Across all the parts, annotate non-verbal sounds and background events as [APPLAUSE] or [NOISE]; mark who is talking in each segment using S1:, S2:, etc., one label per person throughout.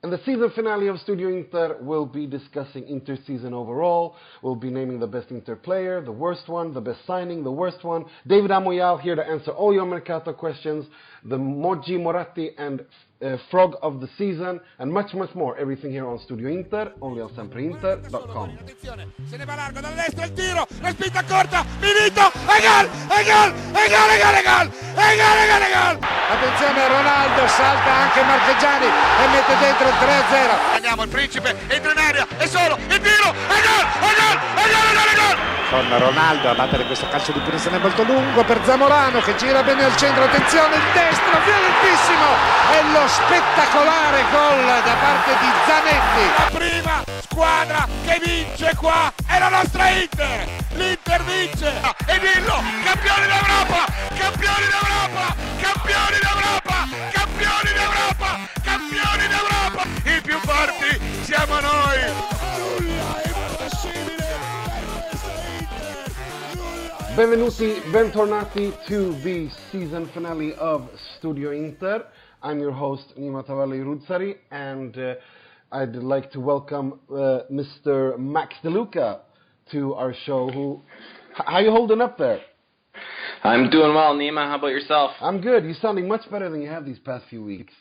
S1: And the season finale of Studio Inter will be discussing Inter season overall. We'll be naming the best Inter player, the worst one, the best signing, the worst one. David Amoyal here to answer all your Mercato questions. The Moggi Moratti and uh, Frog of the Season, and much, much more. Everything here on Studio Inter, only on sempreinter.com.
S2: Se ne va largo dal destro il tiro, la spinta corta, finito, e gol, e gol, e gol, e gol, e gol, e gol, e gol, e gol.
S3: Attenzione Ronaldo, salta anche Marchegiani e mette dentro il 3-0.
S2: Andiamo, il principe entra in area, è solo, il tiro, e gol, e gol, e gol, e gol, e gol.
S3: Con Ronaldo a battere questo calcio di punizione molto lungo per Zamorano che gira bene al centro, attenzione il destro, violentissimo e lo spettacolare gol da parte di Zanetti.
S2: La prima squadra che vince qua è la nostra Inter. L'Inter vince. E dillo, campioni d'Europa, campioni d'Europa, campioni d'Europa, campioni d'Europa, campioni d'Europa. I più forti siamo noi.
S1: Benvenuti, bentornati to the season finale of Studio Inter. I'm your host, Nima Tavallaey Roodsari, and uh, I'd like to welcome uh, Mr. Max DeLuca to our show. Who, how you holding up there?
S4: I'm doing well, Nima. How about yourself?
S1: I'm good. You're sounding much better than you have these past few weeks.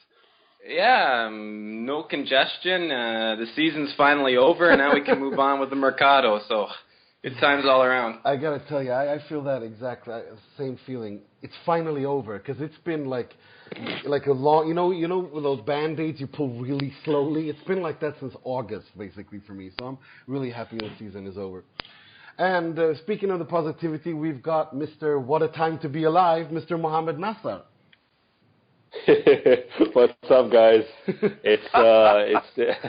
S4: Yeah, um, no congestion. Uh, the season's finally over, and now we can move on with the Mercato. So, good times all around.
S1: I gotta tell you, I, I feel that exact uh, same feeling. It's finally over because it's been like, like a long, you know, you know, with those band aids you pull really slowly. It's been like that since August, basically for me. So I'm really happy the season is over. And uh, speaking of the positivity, we've got Mr. What a Time to Be Alive, Mr. Mohammed Nassar. [LAUGHS]
S5: What's up, guys? It's uh, [LAUGHS] it's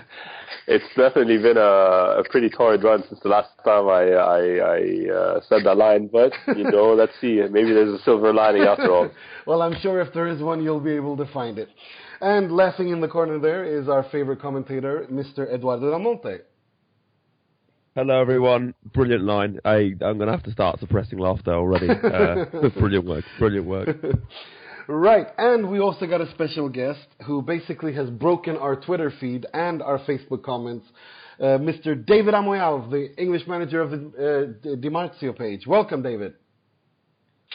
S5: it's definitely been a, a pretty torrid run since the last time I I, I uh, said that line. But you know, [LAUGHS] let's see. Maybe there's a silver lining after all.
S1: well, I'm sure if there is one, you'll be able to find it. And laughing in the corner there is our favorite commentator, Mr. Eduardo Ramonte.
S6: Hello, everyone. Brilliant line. I, I'm going to have to start suppressing laughter already. Uh, brilliant work. Brilliant work.
S1: Right, and we also got a special guest who basically has broken our Twitter feed and our Facebook comments, uh, Mr. David Amoyal, the English manager of the uh, Di Marzio page. Welcome, David.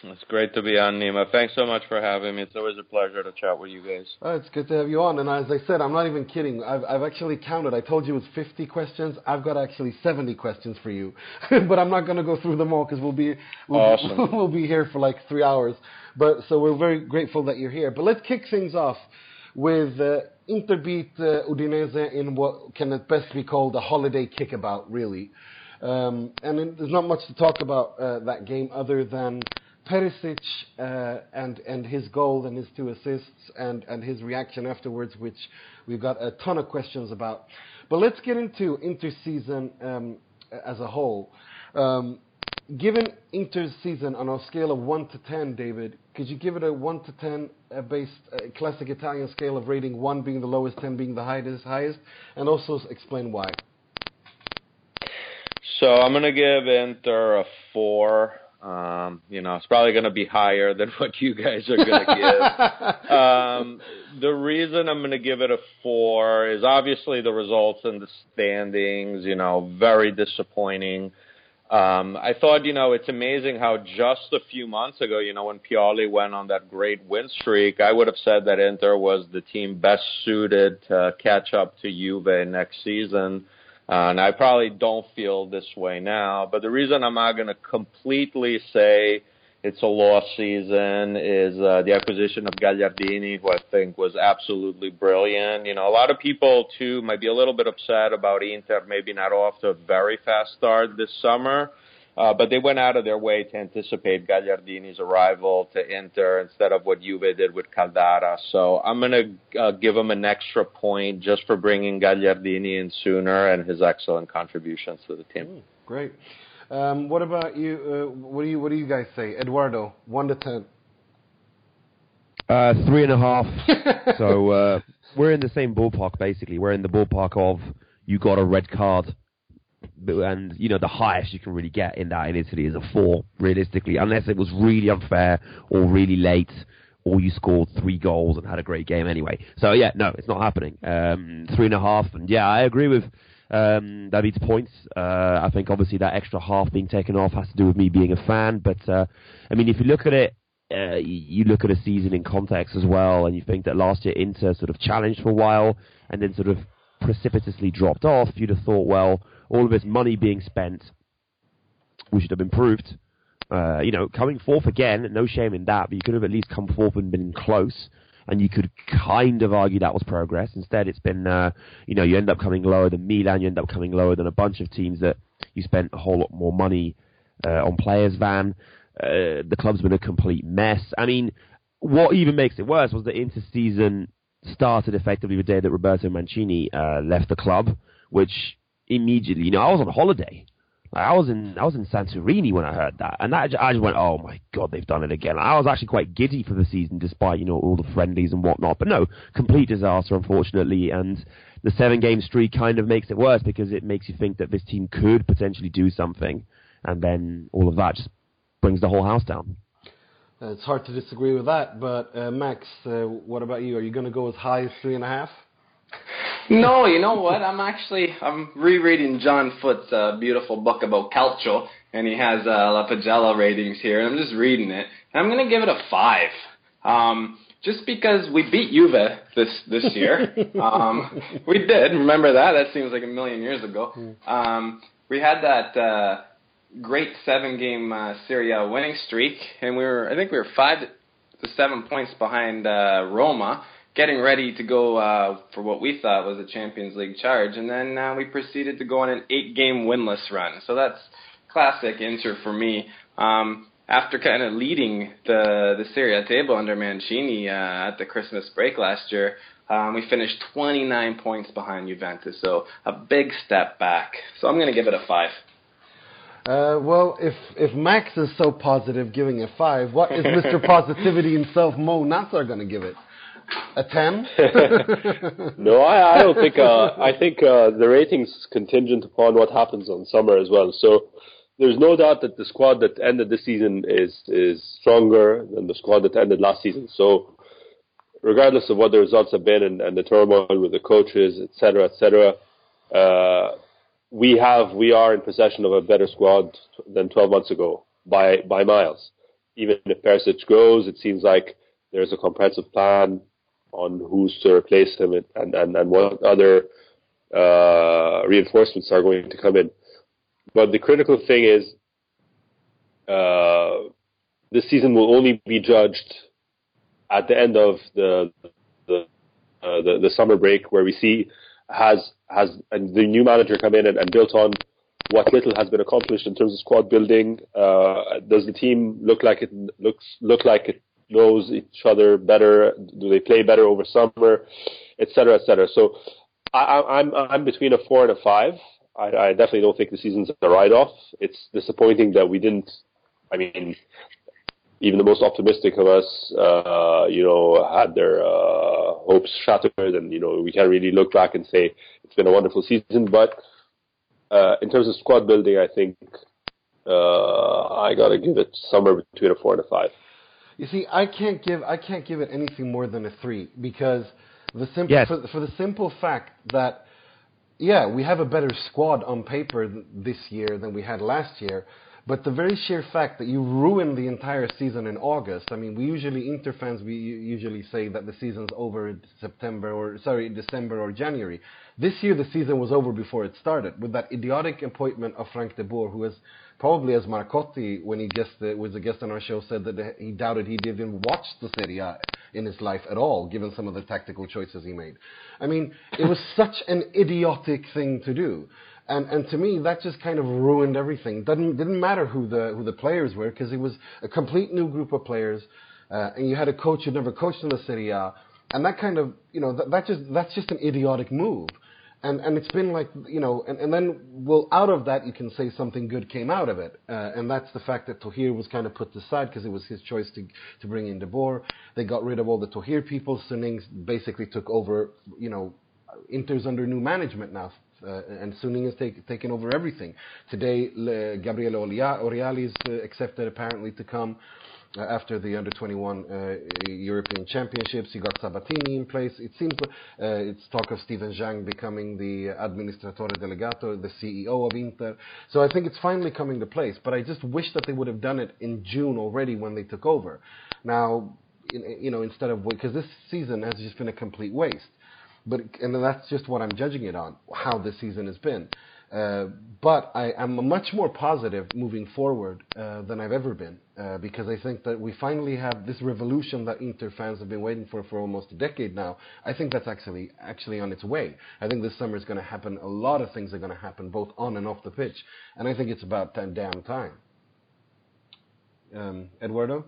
S7: It's great to be on, Nima. Thanks so much for having me. It's always a pleasure to chat with you guys.
S1: Oh, it's good to have you on. And as I said, I'm not even kidding. I've, I've actually counted. I told you it was 50 questions. I've got actually 70 questions for you. [LAUGHS] but I'm not going to go through them all because we'll be we'll,
S7: Awesome. [LAUGHS]
S1: we'll be here for like three hours. But so we're very grateful that you're here. But let's kick things off with uh, Inter beat uh, Udinese in what can at best be called a holiday kickabout, really. Um, and it, there's not much to talk about uh, that game other than Perisic uh, and and his goal and his two assists and and his reaction afterwards, which we've got a ton of questions about. But let's get into interseason um, as a whole. Um, given Inter's season on a scale of one to ten, David, could you give it a one to ten uh, based uh, classic Italian scale of rating, one being the lowest, ten being the highest, highest, and also explain why?
S7: So I'm going to give Inter a four. Um, you know, it's probably going to be higher than [LAUGHS] what you guys are going to give. um, the reason I'm going to give it a four is obviously the results and the standings. You know, very disappointing. Um, I thought, you know, it's amazing how just a few months ago, you know, when Pioli went on that great win streak, I would have said that Inter was the team best suited to catch up to Juve next season. Uh, and I probably don't feel this way now. But the reason I'm not going to completely say it's a lost season is uh, the acquisition of Gagliardini, who I think was absolutely brilliant. You know, a lot of people too might be a little bit upset about Inter maybe not off to a very fast start this summer. Uh, but they went out of their way to anticipate Gagliardini's arrival to Inter instead of what Juve did with Caldara. So I'm going to uh, give him an extra point just for bringing Gagliardini in sooner and his excellent contributions to the team.
S1: Great. Um, what about you? Uh, what do you What do you guys say, Eduardo? One to ten.
S6: Uh, three and a half. [LAUGHS] so uh, we're in the same ballpark, basically. We're in the ballpark of you got a red card. And, you know, the highest you can really get in that in Italy is a four, realistically, unless it was really unfair or really late or you scored three goals and had a great game anyway. So yeah, no, it's not happening. Um, three and a half, and yeah, I agree with um, David's points. Uh, I think obviously that extra half being taken off has to do with me being a fan, but uh, I mean, if you look at it. Uh, you look at a season in context as well, and you think that last year Inter sort of challenged for a while, and then sort of precipitously dropped off. You'd have thought, well, all of this money being spent, we should have improved. Uh, you know, coming fourth again, no shame in that, but you could have at least come fourth and been close. And you could kind of argue that was progress. Instead, it's been, uh, you know, you end up coming lower than Milan, you end up coming lower than a bunch of teams that you spent a whole lot more money uh, on players van. Uh, the club's been a complete mess. I mean, what even makes it worse was the inter-season started effectively the day that Roberto Mancini uh, left the club, which immediately, you know, I was on holiday. Like, I was in I was in Santorini when I heard that, and that I just went, oh my god, they've done it again. I was actually quite giddy for the season, despite you know all the friendlies and whatnot. But no, complete disaster, unfortunately, and the seven game streak kind of makes it worse because it makes you think that this team could potentially do something, and then all of that just brings the whole house down.
S1: Uh, it's hard to disagree with that, but uh, Max, uh, what about you? Are you going to go as high as three and a half?
S4: no, you know what? I'm actually I'm rereading John Foot's uh, beautiful book about calcio, and he has uh, La Pagella ratings here, and I'm just reading it, and I'm gonna give it a five. Um, just because we beat Juve this this year, [LAUGHS] um, we did. Remember that? That seems like a million years ago. Um, we had that uh, great seven game uh, Serie A winning streak, and we were I think we were five to seven points behind uh, Roma getting ready to go uh, for what we thought was a Champions League charge, and then uh, we proceeded to go on an eight-game winless run. So that's classic Inter for me. Um, after kind of leading the the Serie A table under Mancini uh, at the Christmas break last year, um, we finished 29 points behind Juventus, so a big step back. So I'm going to give it a five.
S1: Uh, well, if if Max is so positive, giving a five, what is Mr. [LAUGHS] Positivity himself, Mo Nasser, going to give it? A ten? [LAUGHS]
S5: no, I, I don't think. Uh, I think uh, the rating's contingent upon what happens on summer as well. So there's no doubt that the squad that ended this season is is stronger than the squad that ended last season. So regardless of what the results have been and, and the turmoil with the coaches, et etc., etc., uh, we have we are in possession of a better squad than 12 months ago by by miles. Even if Perisic goes, it seems like there's a comprehensive plan on who's to replace him and, and, and what other uh, reinforcements are going to come in. But the critical thing is uh, this season will only be judged at the end of the the, uh, the, the summer break, where we see has has the new manager come in and, and built on what little has been accomplished in terms of squad building. Uh, does the team look like it looks look like it knows each other better? Do they play better over summer, et cetera, et cetera? So I, I'm I'm between a four and a five. I, I definitely don't think the season's a write-off. It's disappointing that we didn't. I mean, even the most optimistic of us, uh, you know, had their uh, hopes shattered, and you know, we can't really look back and say it's been a wonderful season. But uh, in terms of squad building, I think uh, I got to give it somewhere between a four and a five.
S1: You see, I can't give I can't give it anything more than a three because the simple yes. for, for, the simple fact that yeah, we have a better squad on paper th- this year than we had last year. But the very sheer fact that you ruined the entire season in August, I mean, we usually, Inter fans, we usually say that the season's over in September or, sorry, December or January. This year the season was over before it started with that idiotic appointment of Frank de Boer, who probably as Marcotti, when he was a guest on our show, said that he doubted he'd even watched the Serie A in his life at all, given some of the tactical choices he made. I mean, it was such an idiotic thing to do. And, and to me, that just kind of ruined everything. Doesn't didn't matter who the who the players were because it was a complete new group of players, uh, and you had a coach who'd never coached in the A, and that kind of you know that, that just that's just an idiotic move and and it's been like you know, and, and then well, out of that you can say something good came out of it, uh, and that's the fact that Thohir was kind of put aside because it was his choice to to bring in De Boer. They got rid of all the Thohir people. Suning basically took over, you know, Inter's under new management now. Uh, and Suning has take, taken over everything. Today, Le, Gabriele Oriali's uh, accepted apparently to come. uh, after the under 21 uh, European Championships. You got Sabatini in place. It seems uh, it's talk of Steven Zhang becoming the administratore delegato, the CEO of Inter. So I think it's finally coming to place. But I just wish that they would have done it in June already when they took over. Now, you know, instead of because this season has just been a complete waste. But and that's just what I'm judging it on, how this season has been. Uh, but I am much more positive moving forward uh, than I've ever been uh, because I think that we finally have this revolution that Inter fans have been waiting for for almost a decade now. I think that's actually actually on its way. I think this summer is going to happen. A lot of things are going to happen both on and off the pitch, and I think it's about damn time. Um, Eduardo.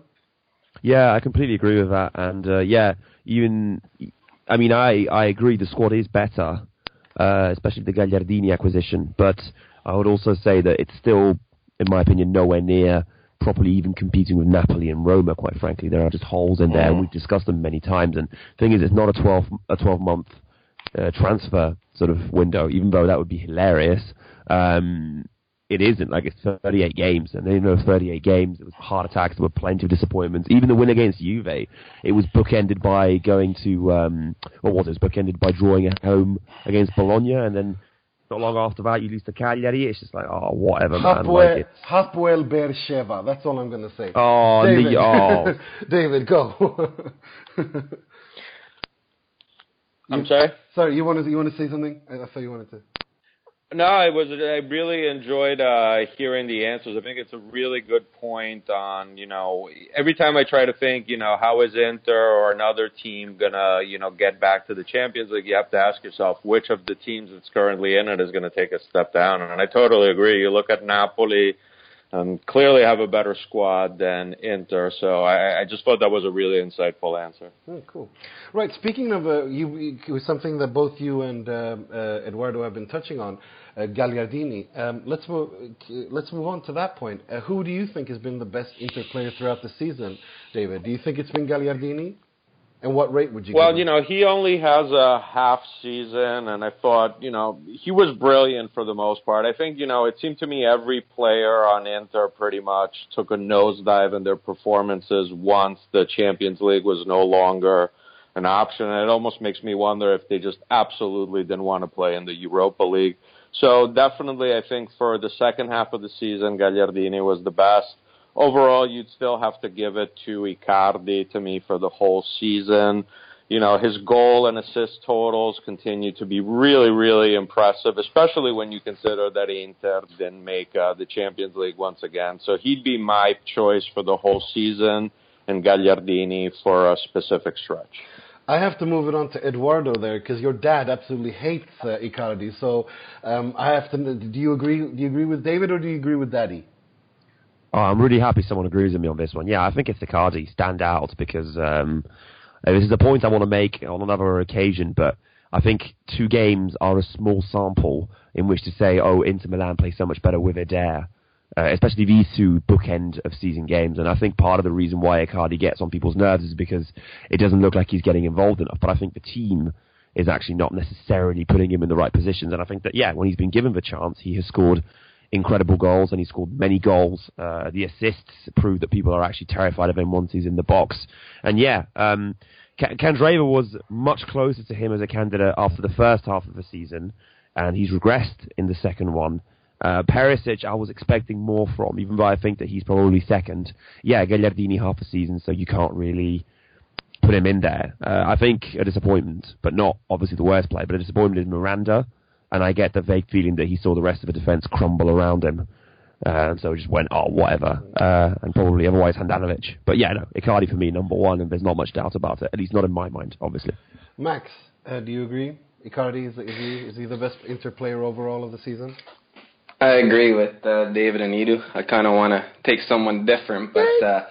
S6: Yeah, I completely agree with that, and uh, yeah, even I mean, I I agree the squad is better uh, especially the Gagliardini acquisition. But I would also say that it's still, in my opinion, nowhere near properly even competing with Napoli and Roma. Quite frankly, there are just holes in there, and we've discussed them many times. And the thing is, it's not a twelve a twelve month uh, transfer sort of window, even though that would be hilarious. Um, it isn't like it's 38 games, and in those 38 games, it was heart attacks. There were plenty of disappointments. Even the win against Juve, it was bookended by going to um, what was it? it was bookended by drawing at home against Bologna, and then not long after that, you lose to Cagliari. It's just like, oh, whatever, man.
S1: Hapoel, like Hapoel Beersheva. That's all I'm going to say.
S6: Oh,
S1: David,
S6: the, oh. [LAUGHS]
S1: David, go.
S7: I'm sorry.
S1: Sorry, you wanted to, you want to say something? I thought you wanted to.
S7: No, I was. I really enjoyed uh, hearing the answers. I think it's a really good point on you know every time I try to think you know how is Inter or another team gonna you know get back to the Champions League, you have to ask yourself which of the teams that's currently in it is going to take a step down. And I totally agree. You look at Napoli um, clearly have a better squad than Inter. So I, I just thought that was a really insightful answer.
S1: Oh, cool. Right. Speaking of uh, you, something that both you and uh, uh, Eduardo have been touching on, uh, Gagliardini. Um, let's move. Let's move on to that point. Uh, who do you think has been the best Inter player throughout the season, David? Do you think it's been Gagliardini? And what rate would you?
S7: Well, you know, he only has a half season, and I thought, you know, he was brilliant for the most part. I think, you know, it seemed to me every player on Inter pretty much took a nosedive in their performances once the Champions League was no longer an option. And it almost makes me wonder if they just absolutely didn't want to play in the Europa League. So definitely, I think for the second half of the season, Gagliardini was the best overall, you'd still have to give it to Icardi to me for the whole season. You know, his goal and assist totals continue to be really, really impressive, especially when you consider that Inter didn't make uh, the Champions League once again. So he'd be my choice for the whole season and Gagliardini for a specific stretch.
S1: I have to move it on to Eduardo there because your dad absolutely hates uh, Icardi. So um, I have to. Do you agree? Do you agree with David or do you agree with Daddy?
S6: Oh, I'm really happy someone agrees with me on this one. Yeah, I think it's Icardi stand out because um, this is a point I want to make on another occasion, but I think two games are a small sample in which to say, oh, Inter Milan play so much better with Eder. Uh, especially these two bookend of season games. And I think part of the reason why Icardi gets on people's nerves is because it doesn't look like he's getting involved enough. But I think the team is actually not necessarily putting him in the right positions. And I think that, yeah, when he's been given the chance, he has scored incredible goals, and he scored many goals. Uh, the assists prove that people are actually terrified of him once he's in the box. And yeah, um, Candreva was much closer to him as a candidate after the first half of the season, and he's regressed in the second one. Uh, Perisic, I was expecting more from, even though I think that he's probably second. Yeah, Gagliardini half a season, so you can't really put him in there. Uh, I think a disappointment, but not obviously the worst player, but a disappointment is Miranda and I get the vague feeling that he saw the rest of the defence crumble around him. Uh, and so just went, oh, whatever, uh, and probably otherwise Handanovic. But yeah, no, Icardi for me, number one, and there's not much doubt about it, at least not in my mind, obviously.
S1: Max, uh, do you agree? Icardi, is, is, he, is he the best Inter player overall of the season?
S4: I agree with uh, David and Edu. I kind of want to take someone different, but uh,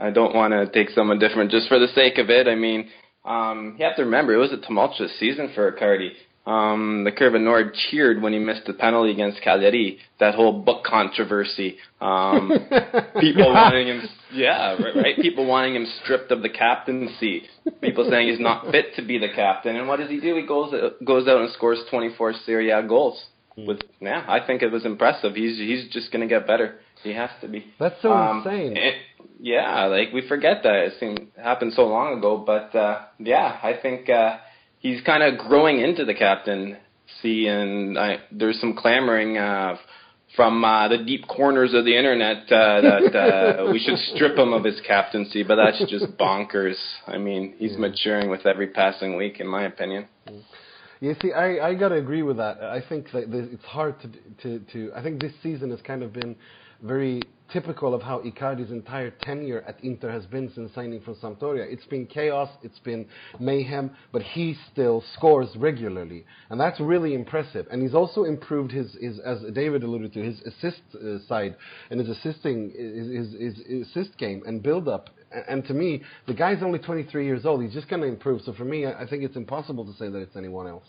S4: I don't want to take someone different just for the sake of it. I mean, um, you have to remember, it was a tumultuous season for Icardi. Um, the Curva Nord cheered when he missed the penalty against Cagliari. That whole book controversy. Um, [LAUGHS] people yeah. wanting him, yeah, right, right. People wanting him stripped of the captaincy. People saying he's not fit to be the captain. And what does he do? He goes goes out and scores 24 Serie A goals. With yeah, I think it was impressive. He's he's just going to get better. He has to be.
S1: That's so um, insane.
S4: It, Yeah, like we forget that it seemed happened so long ago, but uh, yeah, I think uh, he's kind of growing into the captaincy, and I, there's some clamoring uh, from uh, the deep corners of the internet uh, that uh, [LAUGHS] we should strip him of his captaincy, but that's just bonkers. I mean, he's maturing with every passing week, in my opinion.
S1: You see, I, I got to agree with that. I think that it's hard to, to, to. I think this season has kind of been very typical of how Icardi's entire tenure at Inter has been since signing from Sampdoria. It's been chaos, it's been mayhem, but he still scores regularly, and that's really impressive. And he's also improved his, his as David alluded to, his assist uh, side and his assisting his, his, his assist game and build up. And to me, the guy's only 23 years old. He's just going to improve. So for me, I think it's impossible to say that it's anyone else.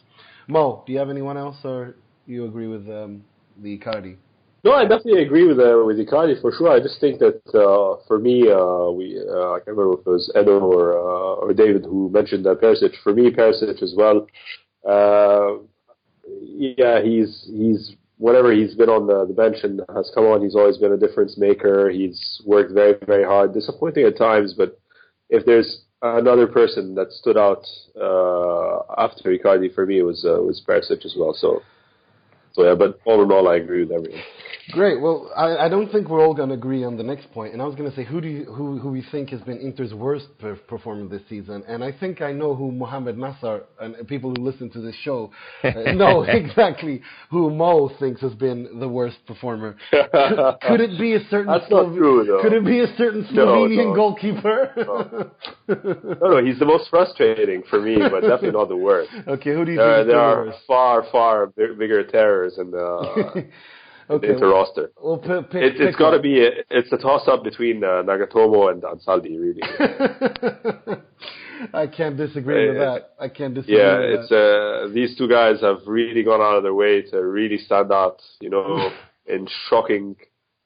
S1: Mo, do you have anyone else, or you agree with um, the Icardi?
S5: No, I definitely agree with uh, with Icardi for sure. I just think that uh, for me, uh, we uh, I can't remember if it was Edo or uh, or David who mentioned that Perisic. For me, Perisic as well. Uh, yeah, he's he's whenever he's been on the, the bench and has come on, he's always been a difference maker. He's worked very very hard. Disappointing at times, but if there's another person that stood out uh, after Icardi for me it was uh, was Perisic as well. So so yeah, but all in all, I agree with everything.
S1: Great. Well, I, I don't think we're all going to agree on the next point. And I was going to say, who do you, who who we think has been Inter's worst per- performer this season? And I think I know who Mohamed Nassar and people who listen to this show uh, [LAUGHS] know [LAUGHS] exactly who Mo thinks has been the worst performer. could, [LAUGHS] could it be a certain?
S5: That's not true, though.
S1: Could it be a certain Slovenian
S5: no.
S1: goalkeeper?
S5: No, no, he's the most frustrating for me, but definitely not the worst.
S1: okay, who do you
S5: There,
S1: think is
S5: there
S1: the
S5: are
S1: worst?
S5: far, far bi- bigger terrors in the,
S1: okay, well,
S5: roster.
S1: well, p- pick,
S5: It,
S1: pick
S5: it's got to be. A, it's a toss-up between uh, Nagatomo and Ansaldi, really. [LAUGHS]
S1: I can't disagree with
S5: Uh,
S1: that. I can't disagree
S5: Yeah,
S1: with
S5: it's uh, these two guys have really gone out of their way to really stand out, you know, [LAUGHS] in shocking,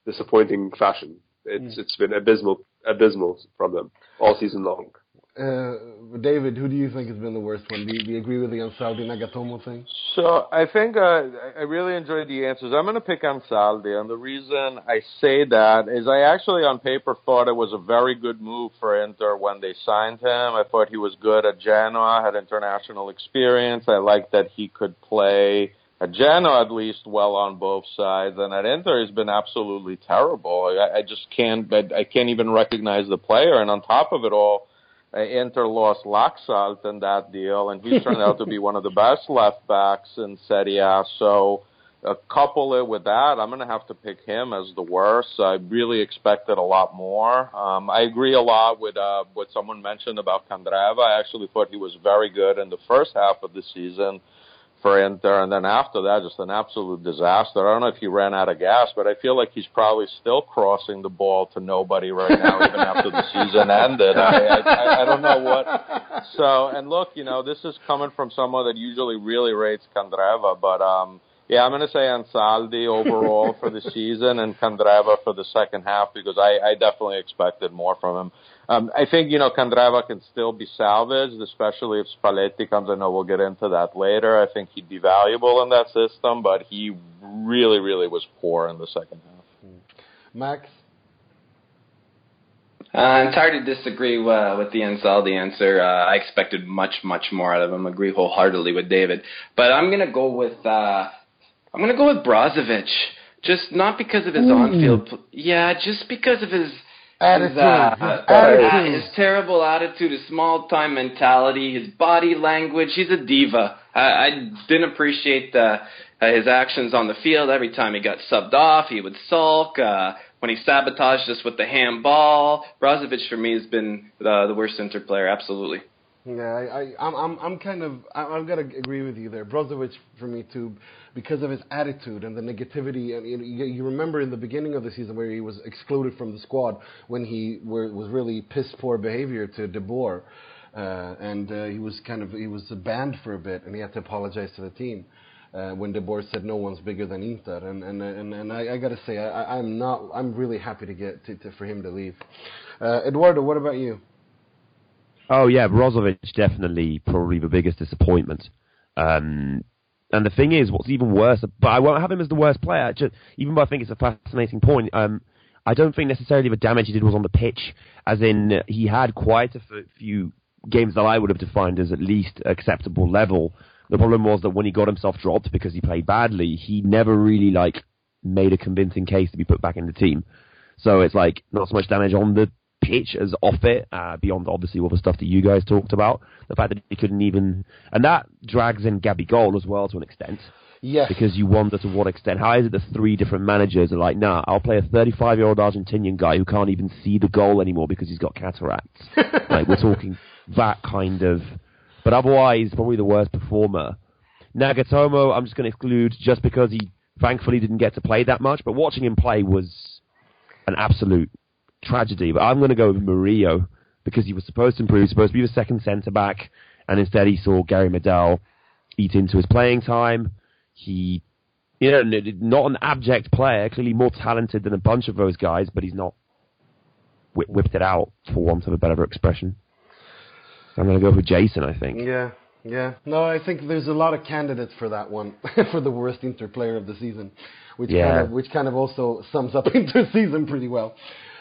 S5: disappointing fashion.
S1: Mm.
S5: It's it's been abysmal, abysmal from them all season long.
S1: Uh, David, who do you think has been the worst one? Do you, do you agree with the Ansaldi Nagatomo thing?
S7: So I think uh, I- really enjoyed the answers. I'm going to pick Ansaldi, and the reason I say that is I actually, on paper, thought it was a very good move for Inter when they signed him. I thought he was good at Genoa, had international experience. I liked that he could play at Genoa at least well on both sides, and at Inter he's been absolutely terrible. I, I just can't, I, I can't even recognize the player. And on top of it all Inter lost Laxalt in that deal, and he's turned out to be one of the best left backs in Serie A. So, uh, couple it with that, I'm going to have to pick him as the worst. I really expected a lot more. Um, I agree a lot with uh, what someone mentioned about Candreva. I actually thought he was very good in the first half of the season for Inter, and then after that, just an absolute disaster. I don't know if he ran out of gas, but I feel like he's probably still crossing the ball to nobody right now, even after the season ended. I, I, I don't know what. So, and look, you know, this is coming from someone that usually really rates Candreva, but um, yeah, I'm going to say Ansaldi overall for the season and Candreva for the second half because I, I definitely expected more from him. Um, I think, you know, Candreva can still be salvaged, especially if Spalletti comes. I know we'll get into that later. I think he'd be valuable in that system, but he really, really was poor in the second half.
S1: Max?
S4: Uh, it's hard to disagree uh, with the Ansaldi answer. Uh, I expected much, much more out of him. Agree wholeheartedly with David, but I'm gonna go with uh, I'm gonna go with Brozovic. Just not because of his on-field, pl- yeah, just because of his
S1: Attitude.
S4: his, uh, uh,
S1: attitude.
S4: his terrible attitude, his small-time mentality, his body language. He's a diva. I, I didn't appreciate uh, uh, his actions on the field. Every time he got subbed off, he would sulk. Uh, when he sabotaged us with the handball, Brozovic for me has been the, the worst center player. Absolutely.
S1: Yeah, I, I, I'm, I'm, I'm kind of, I'm gonna agree with you there. Brozovic for me too, because of his attitude and the negativity. And you, you, remember in the beginning of the season where he was excluded from the squad when he were, was really piss poor behavior to De Boer, uh, and uh, he was kind of, he was banned for a bit, and he had to apologize to the team. Uh, when De Boer said no one's bigger than Inter, and and and, and I, I got to say I- I'm not I'm really happy to get to, to, for him to leave. Uh, Eduardo, what about you?
S6: Oh yeah, Brozovic definitely probably the biggest disappointment. Um, and the thing is, what's even worse, but I won't have him as the worst player. Just, even though I think it's a fascinating point, um, I don't think necessarily the damage he did was on the pitch, as in uh, he had quite a few games that I would have defined as at least acceptable level. The problem was that when he got himself dropped because he played badly, he never really like made a convincing case to be put back in the team. So it's like not so much damage on the pitch as off it, uh, beyond obviously all the stuff that you guys talked about. The fact that he couldn't even, and that drags in Gabigol as well to an extent.
S1: Yes.
S6: Because you wonder to what extent, how is it that three different managers are like, nah, I'll play a 35 year old Argentinian guy who can't even see the goal anymore because he's got cataracts. [LAUGHS] like, we're talking that kind of, but otherwise, probably the worst performer. Nagatomo, I'm just going to exclude just because he thankfully didn't get to play that much, but watching him play was an absolute tragedy. But I'm going to go with Murillo because he was supposed to improve, he was supposed to be the second centre back, and instead he saw Gary Medel eat into his playing time. He, you know, not an abject player, clearly more talented than a bunch of those guys, but he's not whi whipped it out, for want of a better expression. So I'm going to go with Jeison, I think.
S1: Yeah, yeah. No, I think there's a lot of candidates for that one, [LAUGHS] for the worst Inter player of the season, which
S6: Yeah.
S1: kind of which kind of also sums up [LAUGHS] Inter season pretty well.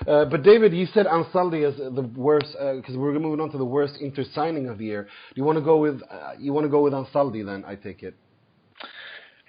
S1: Uh, but David, you said Ansaldi as the worst because we're moving on to the worst Inter signing of the year. Do you want to go with uh, you want to go with Ansaldi then? I take it.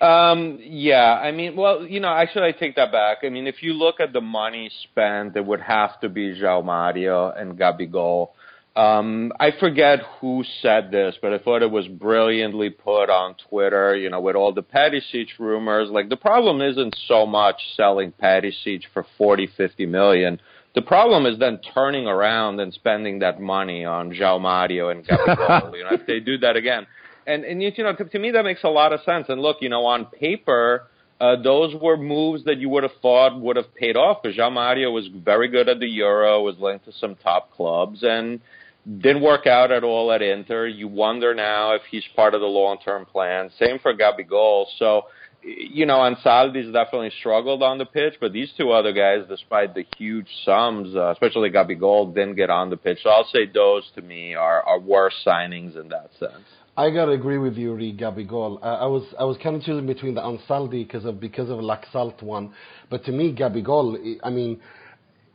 S7: Um, yeah, I mean, well, you know, actually, I take that back. I mean, if you look at the money spent, it would have to be João Mario and Gabigol. Um, I forget who said this, but I thought it was brilliantly put on Twitter, you know, with all the Perisic rumors. Like, the problem isn't so much selling Perisic for 40, 50 million. The problem is then turning around and spending that money on João Mario and Gabigol. [LAUGHS] you know, if they do that again. And, and you know, to, to me, that makes a lot of sense. And look, you know, on paper, uh, those were moves that you would have thought would have paid off because João Mario was very good at the Euro, was linked to some top clubs, and didn't work out at all at Inter. You wonder now if he's part of the long-term plan. Same for Gabigol. So, you know, Ansaldi's definitely struggled on the pitch, but these two other guys, despite the huge sums, uh, especially Gabigol, didn't get on the pitch. So I'll say those to me are, are worse signings in that sense.
S1: I gotta agree with you, Ri Gabigol. Uh, I was I was kind of choosing between the Ansaldi because of because of Laxalt one, but to me Gabigol, I mean,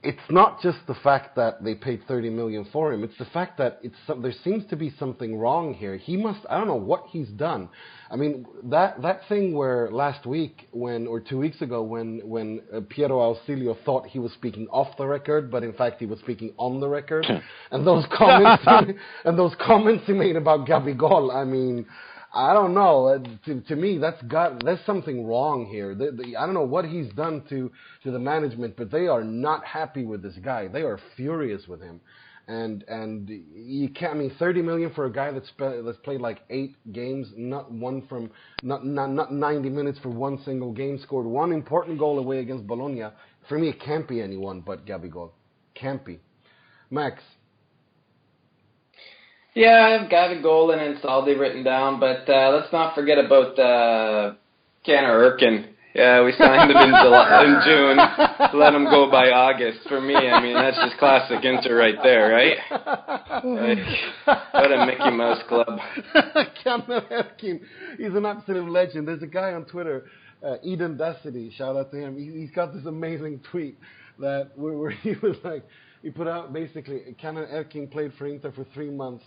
S1: it's not just the fact that they paid 30 million for him. It's the fact that it's some, there seems to be something wrong here. He must I don't know what he's done. I mean that that thing where last week when or two weeks ago when when uh, Piero Ausilio thought he was speaking off the record, but in fact he was speaking on the record, and those comments [LAUGHS] and those comments he made about Gabigol. I mean. I don't know. Uh, To, to me, that's got there's something wrong here. The, the, I don't know what he's done to to the management, but they are not happy with this guy. They are furious with him, and and you can't. I mean, 30 million for a guy that's that's played like eight games, not one from not not not 90 minutes for one single game, scored one important goal away against Bologna. For me, it can't be anyone but Gabigol. Can't be. Max.
S4: Yeah, I've got a goal and it's Ansaldi written down, but uh, let's not forget about uh, Caner Erkin. Yeah, we signed him in, July, in June. Let him go by August. For me, I mean that's just classic Inter right there, right? Like, what a Mickey Mouse club. [LAUGHS]
S1: Cameron Erkin, he's an absolute legend. There's a guy on Twitter, uh, Eden Destiny, shout out to him. He, he's got this amazing tweet that where, where he was like, he put out basically, Cameron Erkin played for Inter for three months,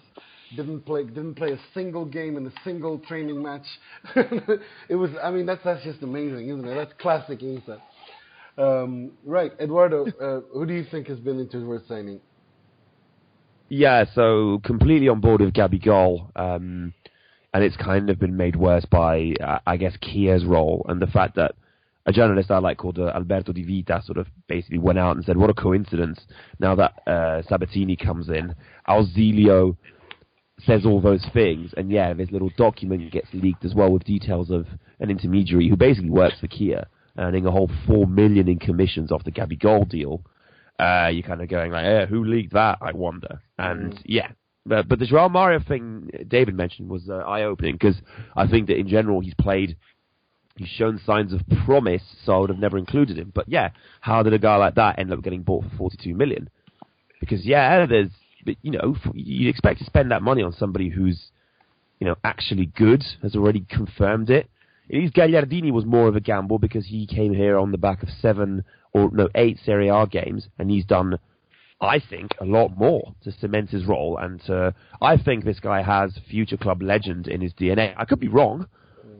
S1: didn't play, didn't play a single game in a single training match. [LAUGHS] it was, I mean, that's that's just amazing, isn't it? That's classic Inter. Um, right, Eduardo, uh, who do you think has been Inter's worst signing?
S6: Yeah, so completely on board with Gabigol, um, and it's kind of been made worse by, uh, I guess, Kia's role and the fact that a journalist I like called uh, Alberto Di Vita sort of basically went out and said, "What a coincidence!" Now that uh, Sabatini comes in, Ausilio says all those things, and yeah, this little document gets leaked as well with details of an intermediary who basically works for Kia, earning a whole four million in commissions off the Gabigol deal. Uh, you're kind of going like, eh, who leaked that? I wonder. And yeah, but, but the Joao Mario thing David mentioned was uh, eye-opening because I think that in general he's played, he's shown signs of promise, so I would have never included him. But yeah, how did a guy like that end up getting bought for 42 million? Because yeah, there's, you know you'd expect to spend that money on somebody who's, you know, actually good, has already confirmed it. At least Gagliardini was more of a gamble because he came here on the back of seven or no eight Serie A games, and he's done, I think, a lot more to cement his role. And I think this guy has future club legend in his DNA. I could be wrong,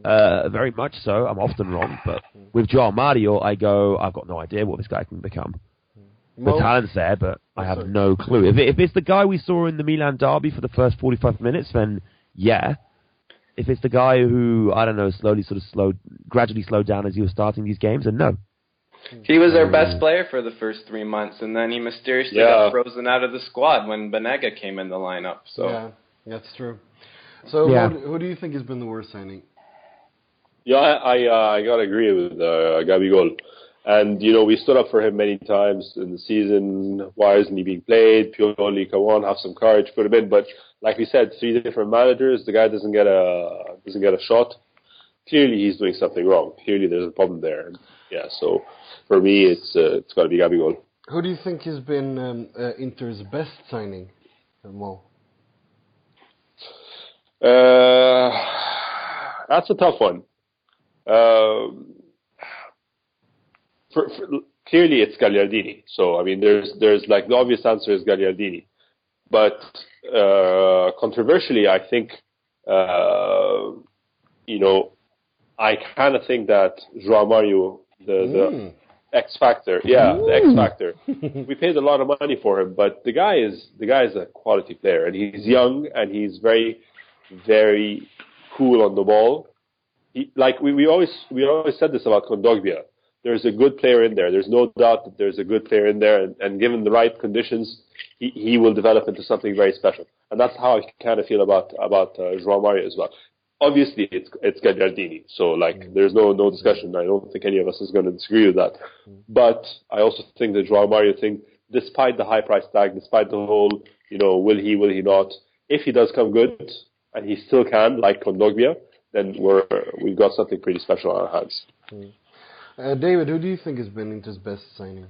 S6: uh, very much so. I'm often wrong, but with Joao Mario, I go, I've got no idea what this guy can become. The talent's there, but I have
S1: sorry.
S6: no clue. If, it, if it's the guy we saw in the Milan derby for the first 45 minutes, then yeah. If it's the guy who I don't know slowly sort of slowed, gradually slowed down as he was starting these games, then no.
S4: He was our best player for the first three months, and then he mysteriously
S5: Yeah.
S4: got frozen out of the squad when Banega came in the lineup. So
S1: Yeah, that's true. So
S6: Yeah.
S1: who, who do you think has been the worst signing?
S5: Yeah, I I, uh, I gotta agree with uh, Gabigol, and you know we stood up for him many times in the season. Why isn't he being played? Pioli, come on, have some courage, put him in. But like we said, three different managers, the guy doesn't get a doesn't get a shot. Clearly, he's doing something wrong. Clearly, there's a problem there. Yeah, so for me, it's uh, it's got to be Gabigol.
S1: Who do you think has been um, uh, Inter's best signing? Mo?
S5: Uh, that's a tough one. Um, for, for, clearly, it's Gagliardini. So I mean, there's there's like the obvious answer is Gagliardini, but uh, controversially, I think uh, you know I kind of think that Joao Mario, the the X factor, yeah, the X factor. [LAUGHS] we paid a lot of money for him, but the guy is the guy is a quality player, and he's young and he's very very cool on the ball. He, like we, we always we always said this about Kondogbia. There's a good player in there. There's no doubt that there's a good player in there, and, and given the right conditions, he, he will develop into something very special. And that's how I kind of feel about about uh, Joao Mario as well. Obviously, it's it's Gagliardini, so like there's no no discussion. I don't think any of us is going to disagree with that. But I also think the Joao Mario thing, despite the high price tag, despite the whole you know will he will he not, if he does come good and he still can, like Kondogbia, then we're we've got something pretty special on our hands.
S1: Uh, David, who do you think has been Inter's best signing?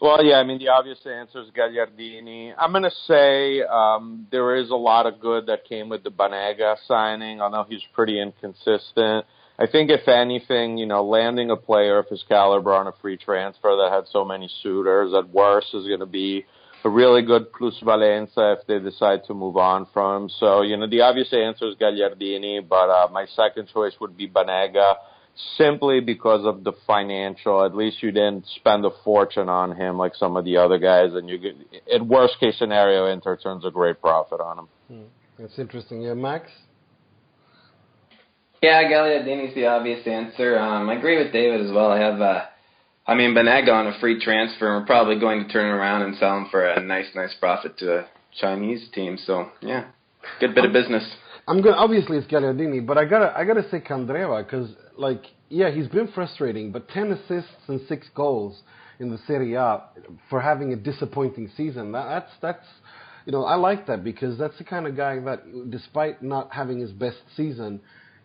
S7: Well, yeah, I mean, the obvious answer is Gagliardini. I'm going to say um, there is a lot of good that came with the Banega signing, although he's pretty inconsistent. I think, if anything, you know, landing a player of his caliber on a free transfer that had so many suitors at worst is going to be a really good plus valenza if they decide to move on from him. So, you know, the obvious answer is Gagliardini, but uh, my second choice would be Banega simply because of the financial. At least you didn't spend a fortune on him like some of the other guys, and you get, at worst case scenario, Inter turns a great profit on him.
S1: That's interesting. Yeah, Max?
S4: yeah, Gagliardini's the obvious answer. Um, I agree with David as well. I have, uh, I mean, Banega on a free transfer. and We're probably going to turn around and sell him for a nice, nice profit to a Chinese team. So yeah, good bit of business.
S1: I'm gonna obviously it's Gagliardini, but I gotta I gotta say Candreva because like yeah he's been frustrating, but ten assists and six goals in the Serie A for having a disappointing season. That, that's that's you know I like that because that's the kind of guy that despite not having his best season,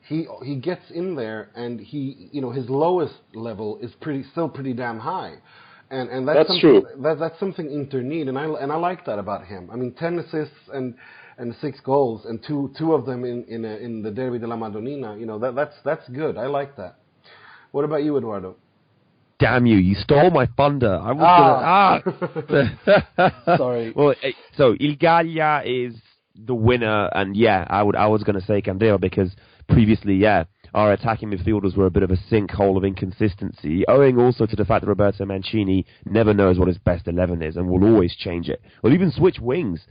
S1: he he gets in there and he you know his lowest level is pretty still pretty damn high. And, and that's,
S5: That's
S1: something,
S5: true.
S1: That, that's something Inter need, and I and I like that about him. I mean, ten assists and and six goals, and two two of them in in, a, in the Derby della Madonnina. You know that that's that's good. I like that. What about you, Eduardo?
S6: Damn you! You stole my thunder. I was gonna. Ah. [LAUGHS] [LAUGHS]
S1: Sorry.
S6: well, eh, so Il Gallia is the winner, and yeah, I would. I was gonna say Candeo because previously, yeah, our attacking midfielders were a bit of a sinkhole of inconsistency, owing also to the fact that Roberto Mancini never knows what his best eleven is and will always change it, or even switch wings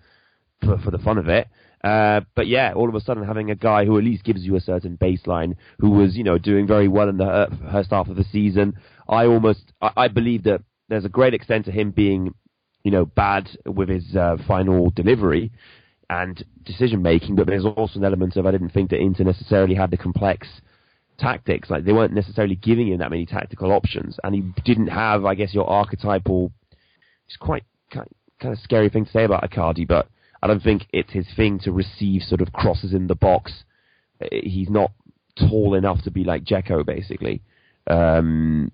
S6: for for the fun of it. Uh, but yeah, all of a sudden having a guy who at least gives you a certain baseline, who was you know doing very well in the uh, first half of the season. I almost I, I believe that there's a great extent to him being you know bad with his uh, final delivery and decision making, but there's also an element of I didn't think that Inter necessarily had the complex tactics. Like they weren't necessarily giving him that many tactical options, and he didn't have, I guess, your archetypal. It's quite kind of scary thing to say about Icardi, but I don't think it's his thing to receive sort of crosses in the box. He's not tall enough to be like Dzeko, basically. Um,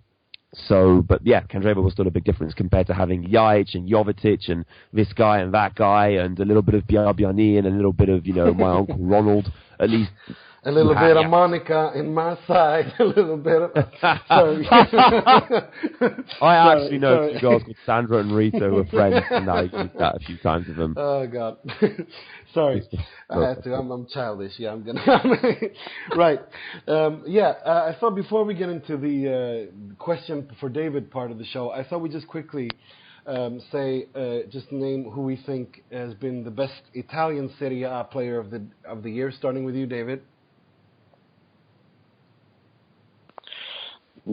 S6: so, but yeah, Candreva was still a big difference compared to having Ljajic and Jovetic and this guy and that guy and a little bit of Biabiany and a little bit of, you know, my [LAUGHS] uncle Ronald. At least
S1: A little bit
S6: yeah.
S1: of Monica in my side. [LAUGHS] A little bit of. Sorry.
S6: I [LAUGHS] actually know two girls called Sandra and Rita who are friends, [LAUGHS] and I used that a few times with them.
S1: Oh God, sorry, I had to. I'm, I'm childish. Yeah, I'm gonna. right. Um, yeah, uh, I thought before we get into the uh, question for David part of the show, I thought we just quickly um, say uh, just name who we think has been the best Italian Serie A player of the of the year. Starting with you, David.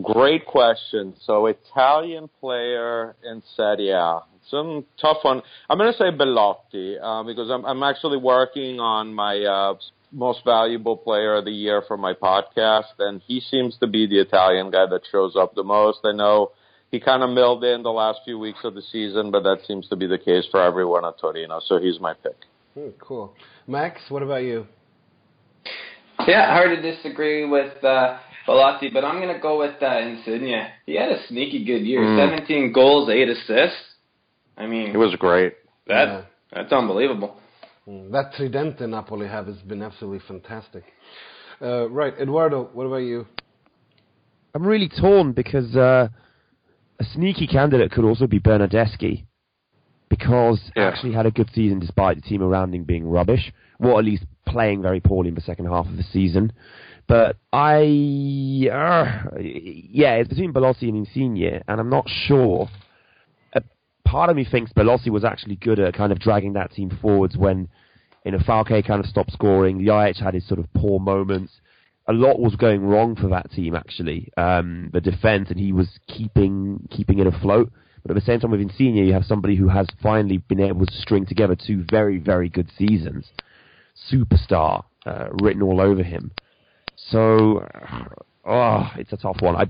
S7: Great question. So Italian player in Serie A. Some tough one. I'm going to say Belotti uh, because I'm, I'm actually working on my uh, most valuable player of the year for my podcast, and he seems to be the Italian guy that shows up the most. I know he kind of milled in the last few weeks of the season, but that seems to be the case for everyone at Torino. So he's my pick.
S1: Hmm, cool. Max, what about you?
S4: Yeah, hard to disagree with uh, Belotti, but I'm going to go with uh, Insigne. He had a sneaky good year.
S7: Mm.
S4: 17 goals, 8 assists. I mean,
S7: He was great.
S4: that,
S1: Yeah.
S4: that's unbelievable.
S1: Mm, That Tridente Napoli have has been absolutely fantastic. Uh, right, Eduardo, what about you?
S6: I'm really torn because uh, a sneaky candidate could also be Bernardeschi because
S7: Yeah.
S6: actually had a good season despite the team around him being rubbish, or at least playing very poorly in the second half of the season. But I, uh, yeah, it's between Belotti and Insigne, and I'm not sure. Part of me thinks Belotti was actually good at kind of dragging that team forwards when, you know, Falque kind of stopped scoring. The IH had his sort of poor moments a lot was going wrong for that team actually. Um, the defense, and he was keeping keeping it afloat. But at the same time, with Insigne, you have somebody who has finally been able to string together two very very good seasons. Superstar uh, written all over him. So, oh, it's a tough one. I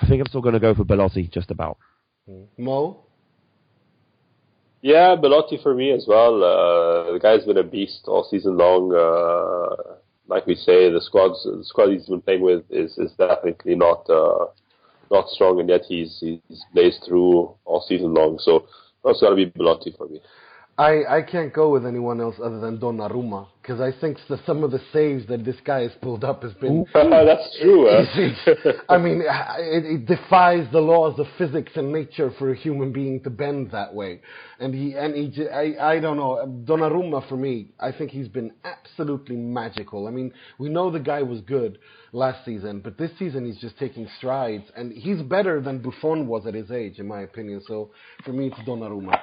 S6: I think I'm still going to go for Belotti, just about.
S1: Mo?
S5: Yeah, Belotti for me as well. Uh, the guy's been a beast all season long. Uh, like we say, the squads, the squad he's been playing with is, is definitely not uh, not strong, and yet he's he's blazed through all season long. So that's got to be Belotti for me.
S1: I, I can't go with anyone else other than Donnarumma because I think the, some of the saves that this guy has pulled up has been. [LAUGHS]
S5: that's true. Uh.
S1: I mean, [LAUGHS] it, it defies the laws of physics and nature for a human being to bend that way. And he and he, I don't know. Donnarumma for me, I think he's been absolutely magical. I mean, we know the guy was good last season, but this season he's just taking strides, and he's better than Buffon was at his age, in my opinion. So for me, it's Donnarumma.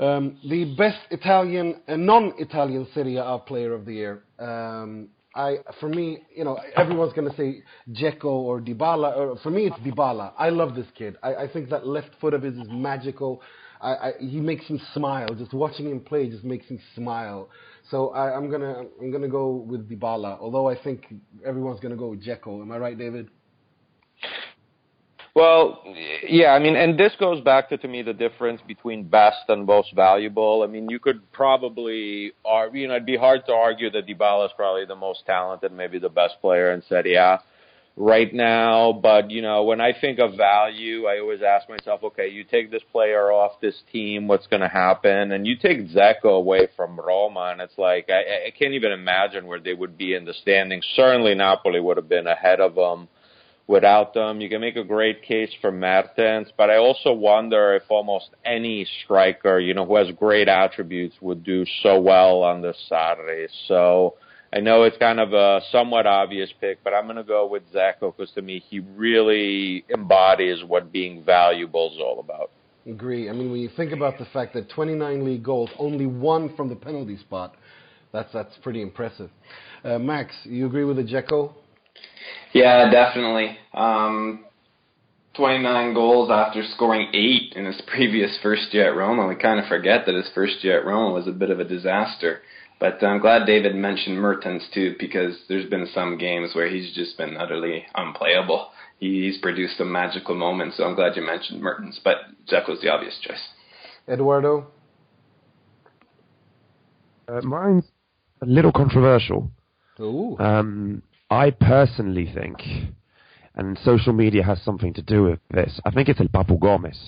S1: Um, the best Italian, uh, non-Italian Serie A player of the year. Um, I, for me, you know, everyone's going to say Dzeko or Dybala. Or for me, it's Dybala. I love this kid. I, I think that left foot of his is magical. I, I, he makes me smile. Just watching him play just makes me smile. So I, I'm gonna, I'm gonna go with Dybala. Although I think everyone's gonna go with Dzeko. Am I right, David?
S7: Well, yeah, I mean, and this goes back to to me the difference between best and most valuable. I mean, you could probably, ar- you know, it'd be hard to argue that Dybala is probably the most talented, maybe the best player in Serie A right now. But you know, when I think of value, I always ask myself, okay, you take this player off this team, what's going to happen? And you take Dzeko away from Roma, and it's like I, I can't even imagine where they would be in the standings. Certainly, Napoli would have been ahead of them without them. You can make a great case for Mertens, but I also wonder if almost any striker, you know, who has great attributes would do so well on the Saturday. So I know it's kind of a somewhat obvious pick, but I'm going to go with Dzeko because to me, he really embodies what being valuable is all about.
S1: Agree. I mean, when you think about the fact that 29 league goals, only one from the penalty spot, that's that's pretty impressive. Uh, Max, you agree with the Dzeko?
S4: Yeah, definitely. Um, 29 goals after scoring eight in his [LAUGHS] previous first year at Roma. We kind of forget that his first year at Roma was a bit of a disaster. But I'm glad David mentioned Mertens too, because there's been some games where he's just been utterly unplayable. He's produced some magical moments, so I'm glad you mentioned Mertens. But Dzeko's the obvious choice.
S1: Eduardo?
S6: Uh, mine's a little controversial.
S1: Ooh.
S6: Um, I personally think, and social media has something to do with this, I think it's El Papu Gomez.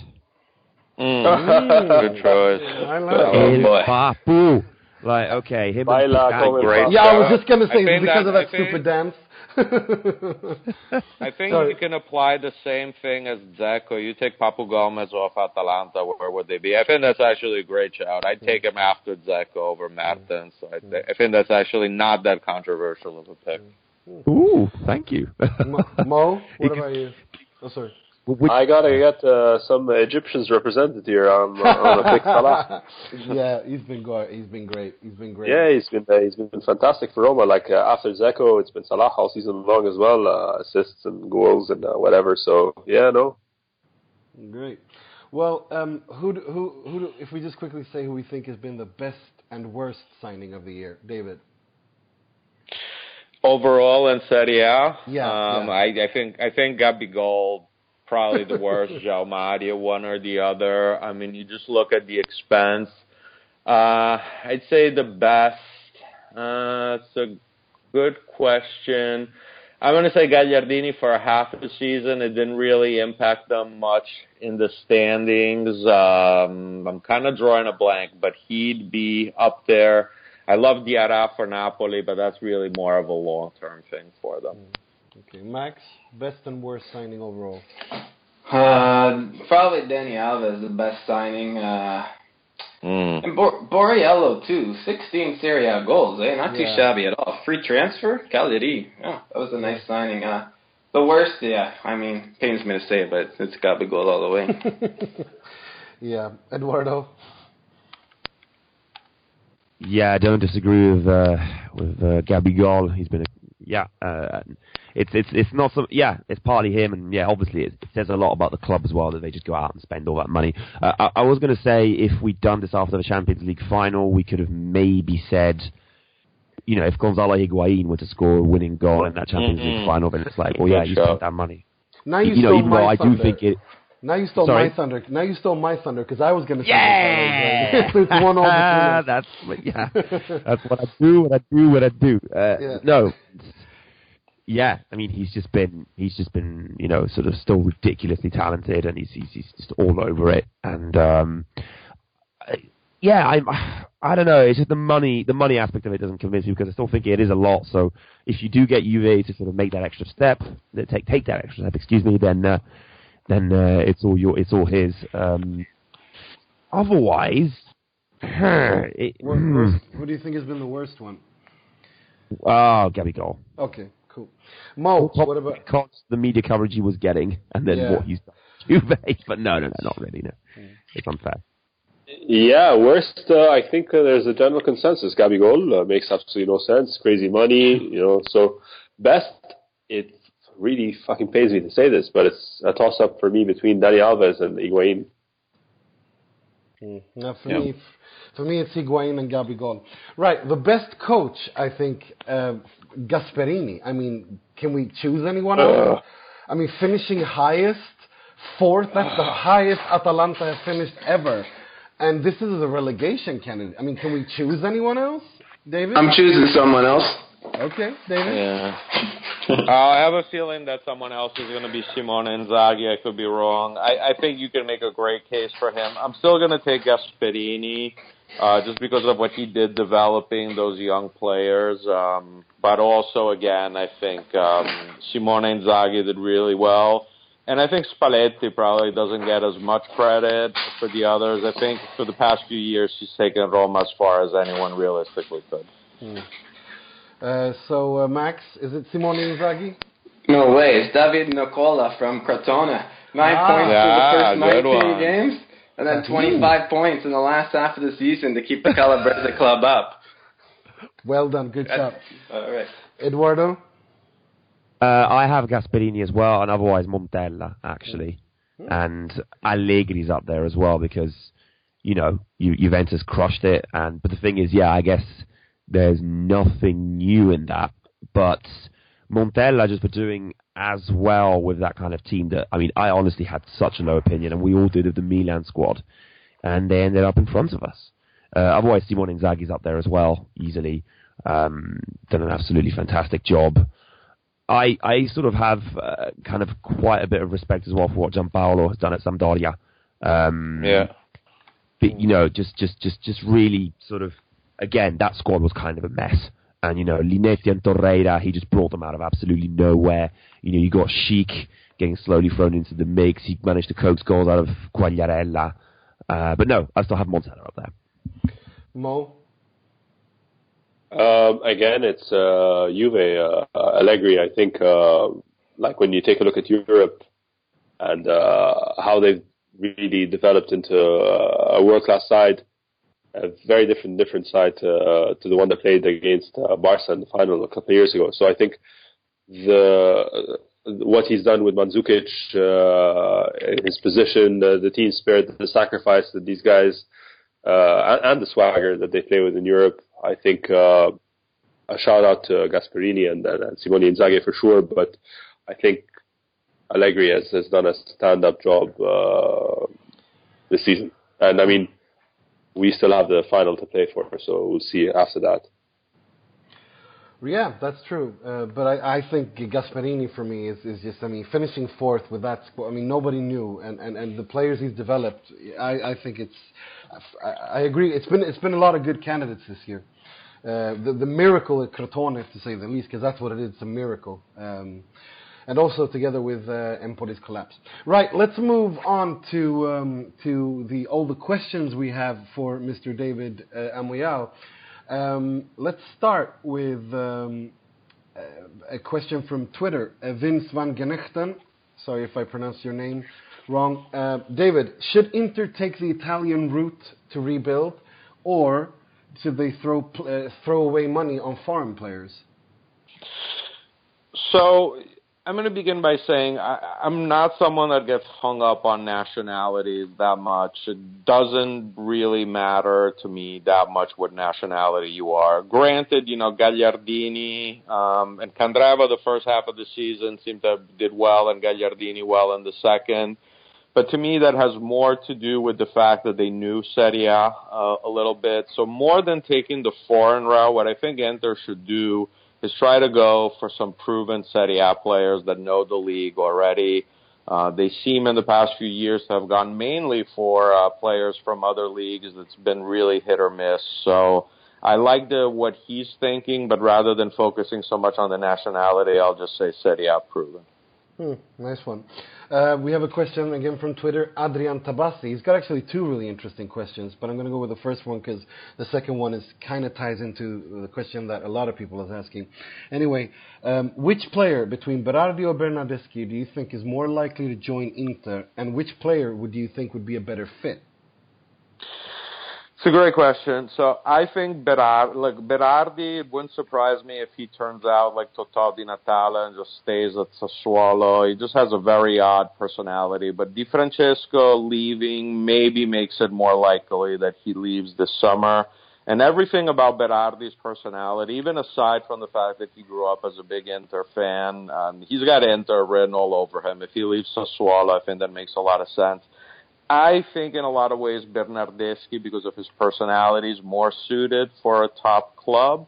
S6: Mm. [LAUGHS]
S7: Good choice. [LAUGHS]
S1: I like
S7: Oh.
S6: El
S7: boy.
S6: Papu. Like, okay, him
S5: Baila
S6: and
S5: come
S7: great.
S1: Yeah, I was just gonna say
S7: think
S1: because
S7: that-
S1: of that
S7: I think-
S1: stupid dance. [LAUGHS]
S7: I think
S1: Sorry.
S7: you can apply the same thing as Dzeko. You take Papu Gomez off Atalanta, where would they be? I think that's actually a great shout. I'd take him after Dzeko over Mertens. So I, th- I think that's actually not that controversial of a pick.
S6: Ooh, thank you.
S1: Mo, Mo, [LAUGHS] what about you? Oh, sorry.
S6: Which-
S5: I gotta get uh, some Egyptians represented here on, on a big Salah. [LAUGHS]
S1: yeah, he's been go- he's been great. He's been great.
S5: Yeah, he's been uh, he's been fantastic for Roma. Like uh, after Dzeko, it's been Salah all season long as well, uh, assists and goals and uh, whatever. So yeah, no,
S1: Great. Well, um, who do, who who do, if we just quickly say who we think has been the best and worst signing of the year, David.
S7: Overall in Serie A,
S1: Yeah,
S7: um,
S1: yeah.
S7: I, I think I think Gabigol probably the worst. [LAUGHS] João Mario, one or the other. I mean, you just look at the expense. Uh, I'd say the best. Uh, it's a good question. I'm going to say Gagliardini for half the season. It didn't really impact them much in the standings. Um, I'm kind of drawing a blank, but he'd be up there. I love Diawara for Napoli, but that's really more of a long-term thing for them.
S1: Okay, Max, best and worst signing overall.
S4: Uh, probably Dani Alves, the best signing. Uh,
S7: Mm.
S4: and Bor- Borriello too, 16 Serie A goals, eh? Not too
S1: Yeah.
S4: shabby at all. Free transfer, Cagliari. Yeah, that was a nice signing. Uh, the worst, yeah. I mean, pains me to say it, but it's got to go all the way. [LAUGHS]
S1: yeah, Eduardo.
S6: Yeah, I don't disagree with uh, with uh, Gabigol. He's been a yeah. Uh, it's it's it's not some yeah. It's partly him, and yeah, obviously it, it says a lot about the club as well that they just go out and spend all that money. Uh, I, I was going to say if we'd done this after the Champions League final, we could have maybe said, you know, if Gonzalo Higuain were to score a winning goal in that Champions League
S7: Mhm.
S6: final, then it's like, well, yeah, you spent that money.
S1: Now you,
S6: you know, even though I do
S1: thunder.
S6: think it.
S1: Now you stole
S6: Sorry?
S1: my thunder. Now you stole my thunder because I was going to say
S6: Yeah, [LAUGHS]
S1: it's one all between [LAUGHS]
S6: that's what- yeah, that's what I do. What I do. What I do. Uh,
S1: Yeah.
S6: No, yeah. I mean, he's just been he's just been you know sort of still ridiculously talented, and he's he's, he's just all over it. And um, yeah, I I don't know. It's just the money the money aspect of it doesn't convince me because I still think it is a lot. So if you do get Juve to sort of make that extra step, that take take that extra step, excuse me, then uh, then uh, it's all your it's all his. Um, otherwise, it,
S1: Wor-
S6: hmm.
S1: worst- who do you think has been the worst one?
S6: oh, Gabigol.
S1: Okay, cool. Mo, what about?
S6: because the media coverage he was getting, and then
S1: Yeah.
S6: what he's done. to Juve, [LAUGHS] but no, no, no, not really. No, it's unfair.
S5: yeah. Worst, uh, I think uh, there's a general consensus. Gabigol uh, makes absolutely no sense. Crazy money, you know. So best, it really fucking pains me to say this, but it's a toss up for me between Dani Alves and Higuain.
S1: No, for
S7: Yeah.
S1: me, for me, it's Higuain and Gabigol. Right, the best coach, I think, uh, Gasperini. I mean, can we choose anyone else? I mean, finishing highest, fourth. That's the [SIGHS] highest Atalanta have finished ever, and this is a relegation candidate. I mean, can we choose anyone else, David?
S4: I'm choosing someone else.
S1: Okay, David.
S7: Yeah. uh, [LAUGHS] I have a feeling that someone else is going to be Simone Inzaghi. I could be wrong. I, I think you can make a great case for him. I'm still going to take Gasperini uh, just because of what he did developing those young players. Um, but also, again, I think um, Simone Inzaghi did really well. And I think Spalletti probably doesn't get as much credit for the others. I think for the past few years, he's taken Roma as far as anyone realistically could.
S1: Uh, so, uh, Max, is it Simone Inzaghi?
S4: No way. It's David Nicola from Crotone. Nine
S1: Ah.
S4: points
S7: Yeah,
S4: for the first
S7: good
S4: 19
S7: one.
S4: games, and then
S1: That's
S4: 25 points in the last half of the season to keep the Calabrese club up.
S1: Well done, good job.
S4: All right.
S1: Eduardo.
S6: Uh, I have Gasperini as well, and otherwise Montella actually, and Allegri's up there as well because you know Ju- Juventus crushed it, and but the thing is, yeah, I guess there's nothing new in that, but Montella just for doing as well with that kind of team that I mean, I honestly had such a low opinion, and we all did of the Milan squad, and they ended up in front of us. Uh, otherwise, Simone Inzaghi's up there as well, easily. Um, done an absolutely fantastic job. I I sort of have uh, kind of quite a bit of respect as well for what Giampaolo has done at Sampdoria. Um,
S7: Yeah.
S6: but, you know, just just just just really sort of again, that squad was kind of a mess. And, you know, Linetty and Torreira, he just brought them out of absolutely nowhere. You know, you got Schick getting slowly thrown into the mix. He managed to coax goals out of Quagliarella. Uh, but no, I still have Montella up there.
S1: Mo?
S5: Um, again, it's uh, Juve, uh, Allegri. I think, uh, like when you take a look at Europe and uh, how they've really developed into a world class side, a very different different side to, uh, to the one that played against uh, Barca in the final a couple of years ago. So I think the what he's done with Mandzukic, uh, his position, uh, the team spirit, the sacrifice that these guys, uh, and, and, the swagger that they play with in Europe, I think uh, a shout out to Gasperini and, and Simone Inzaghi for sure. But I think Allegri has, has done a stand up job uh, this season. And I mean, we still have the final to play for, so we'll see after that.
S1: Yeah, that's true. Uh, but I, I think Gasperini for me is, is just, I mean, finishing fourth with that squad. I mean, nobody knew, and, and, and the players he's developed. I, I think it's. I, I agree. It's been it's been a lot of good candidates this year. Uh, the, the miracle at Crotone, to say the least, because that's what it is. It's a miracle. Um, and also together with uh, Empoli's collapse. Right, let's move on to um, to the all the questions we have for Mr. David uh, Amoyal. Um, let's start with um, a question from Twitter. Uh, Vince van Genechten. Sorry if I pronounced your name wrong. Uh, David, should Inter take the Italian route to rebuild, or should they throw uh, throw away money on foreign players?
S7: I'm going to begin by saying I, I'm not someone that gets hung up on nationalities that much. It doesn't really matter to me that much what nationality you are. Granted, you know, Gagliardini um, and Candreva the first half of the season seemed to have did well, and Gagliardini well in the second. But to me, that has more to do with the fact that they knew Serie A uh, a little bit. So more than taking the foreign route, what I think Inter should do – is try to go for some proven Serie A players that know the league already. Uh, they seem in the past few years to have gone mainly for uh, players from other leagues. It's been really hit or miss. So I like the what he's thinking, but rather than focusing so much on the nationality, I'll just say Serie A proven.
S1: Hmm, nice one. Uh, we have a question again from Twitter, Adrian Tabassi. He's got actually two really interesting questions, but I'm going to go with the first one because the second one is kind of ties into the question that a lot of people are asking. Anyway, um, which player between Berardi or Bernardeschi do you think is more likely to join Inter, and which player would you think would be a better fit?
S7: It's a great question. So I think Berardi, like Berardi, wouldn't surprise me if he turns out like Totò Di Natale and just stays at Sassuolo. He just has a very odd personality. But Di Francesco leaving maybe makes it more likely that he leaves this summer. And everything about Berardi's personality, even aside from the fact that he grew up as a big Inter fan, um, he's got Inter written all over him. If he leaves Sassuolo, I think that makes a lot of sense. I think in a lot of ways Bernardeschi, because of his personality, is more suited for a top club.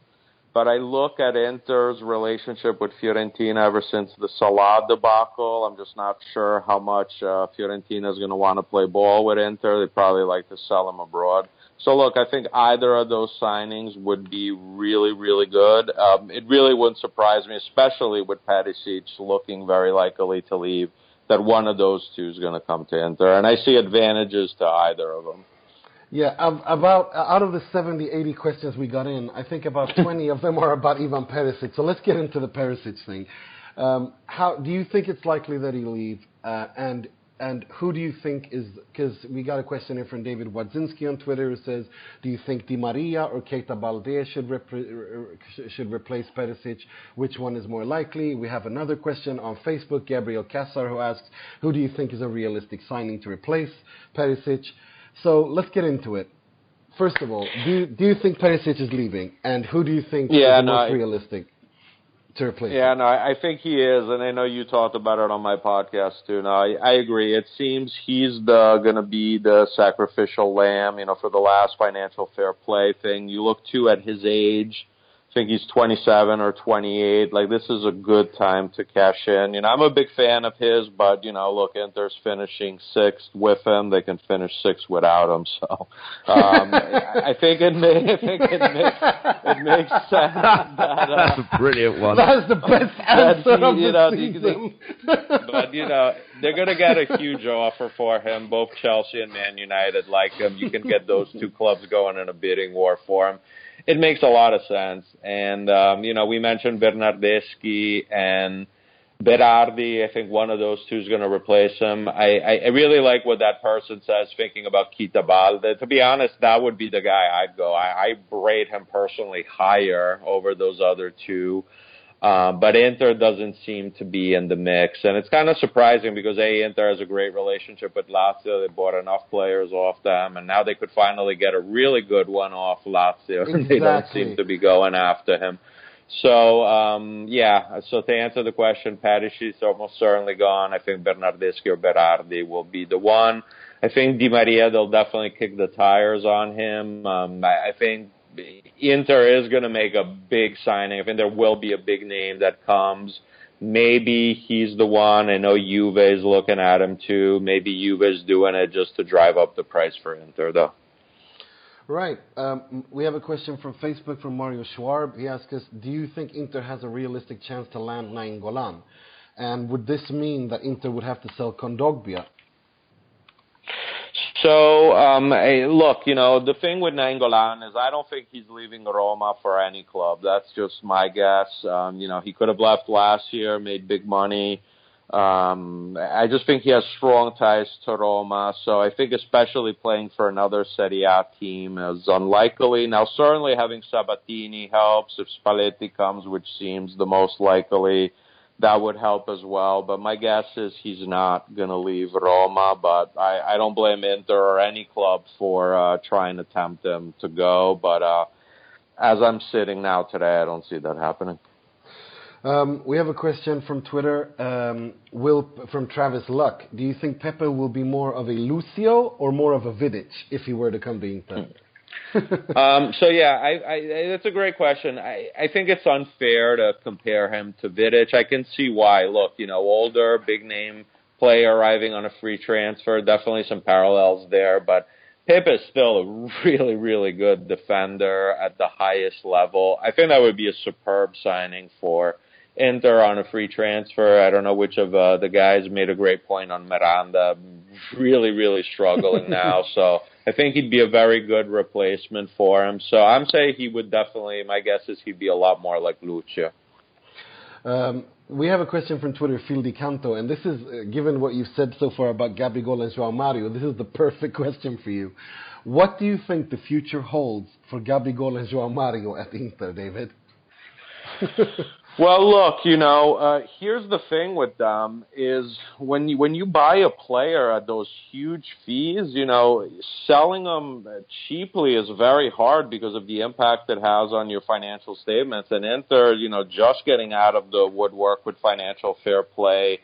S7: But I look at Inter's relationship with Fiorentina ever since the Salah debacle. I'm just not sure how much uh, Fiorentina is going to want to play ball with Inter. They probably like to sell him abroad. So look, I think either of those signings would be really, really good. Um, it really wouldn't surprise me, especially with Perisic looking very likely to leave that one of those two is going to come to Inter, and I see advantages to either of them.
S1: Yeah, about out of the 70, 80 questions we got in, I think about [LAUGHS] 20 of them are about Ivan Perisic. So let's get into the Perisic thing. Um, how do you think it's likely that he leave? Uh, and and who do you think is because we got a question here from David Wadzinski on Twitter who says, do you think Di Maria or Keita Balde should repre- should replace Perisic? Which one is more likely? We have another question on Facebook, Gabriel Kassar, who asks, who do you think is a realistic signing to replace Perisic? So let's get into it. First of all, do you, do you think Perisic is leaving, and who do you think yeah, is no, most I, realistic? To replace.
S7: Yeah, him. no, I think he is, and I know you talked about it on my podcast too. No, I, I agree. It seems he's the going to be the sacrificial lamb, you know, for the last financial fair play thing. You look too at his age, think he's 27 or 28. Like this is a good time to cash in. You know, I'm a big fan of his, but you know, look, Inter's finishing sixth with him. They can finish sixth without him. So um, I think it may, I think it makes it makes sense. That, uh,
S6: That's a brilliant one.
S1: That's the best answer of
S7: you
S1: the
S7: know, they-
S1: season.
S7: but you know they're going to get a huge offer for him. Both Chelsea and Man United like him. You can get those two clubs going in a bidding war for him. It makes a lot of sense. And um, you know, we mentioned Bernardeschi and Berardi. I think one of those two is going to replace him. I, I, I really like what that person says, thinking about Keita Balde. To be honest, that would be the guy I'd go. I, I rate him personally higher over those other two. Um, but Inter doesn't seem to be in the mix, and it's kind of surprising because a Inter has a great relationship with Lazio. They bought enough players off them, and now they could finally get a really good one off Lazio. [LAUGHS] they don't seem to be going after him. So um, yeah, so to answer the question, Perisic is almost certainly gone. I think Bernardeschi or Berardi will be the one. I think Di Maria they'll definitely kick the tires on him. Um, I, I think Inter is going to make a big signing. I think there will be a big name that comes. Maybe he's the one. I know Juve is looking at him too. Maybe Juve is doing it just to drive up the price for Inter, though.
S1: Right. Um, we have a question from Facebook from Mario Schwab. He asks us, do you think Inter has a realistic chance to land Nainggolan? And would this mean that Inter would have to sell Kondogbia?
S7: So, um, hey, look, you know, the thing with Nainggolan is I don't think he's leaving Roma for any club. That's just my guess. Um, you know, he could have left last year, made big money. Um, I just think he has strong ties to Roma. So I think especially playing for another Serie A team is unlikely. Now, certainly having Sabatini helps. If Spalletti comes, which seems the most likely, that would help as well. But my guess is he's not going to leave Roma. But I, I don't blame Inter or any club for uh, trying to tempt him to go. But uh, as I'm sitting now today, I don't see that happening.
S1: Um, we have a question from Twitter. Um, will from Travis Luck. Do you think Pepe will be more of a Lucio or more of a Vidic if he were to come to Inter? [LAUGHS]
S7: um, so yeah, I, I, that's a great question. I, I think it's unfair to compare him to Vidic. I can see why. Look, you know, older, big name player arriving on a free transfer. Definitely some parallels there, but Pepe is still a [LAUGHS] really, really good defender at the highest level. I think that would be a superb signing for Inter on a free transfer. I don't know which of uh, the guys made a great point on Miranda. Really, really struggling [LAUGHS] now. So I think he'd be a very good replacement for him. So I'm saying he would definitely. My guess is he'd be a lot more like Lucio.
S1: Um, we have a question from Twitter, Phil Di Canto, and this is, uh, given what you've said so far about Gabigol and João Mario, this is the perfect [LAUGHS] question for you. What do you think the future holds for Gabigol and João Mario at Inter, David? [LAUGHS]
S7: Well, look, you know, uh, here's the thing with them is when you when you buy a player at those huge fees, you know, selling them cheaply is very hard because of the impact it has on your financial statements. And Inter, you know, just getting out of the woodwork with financial fair play.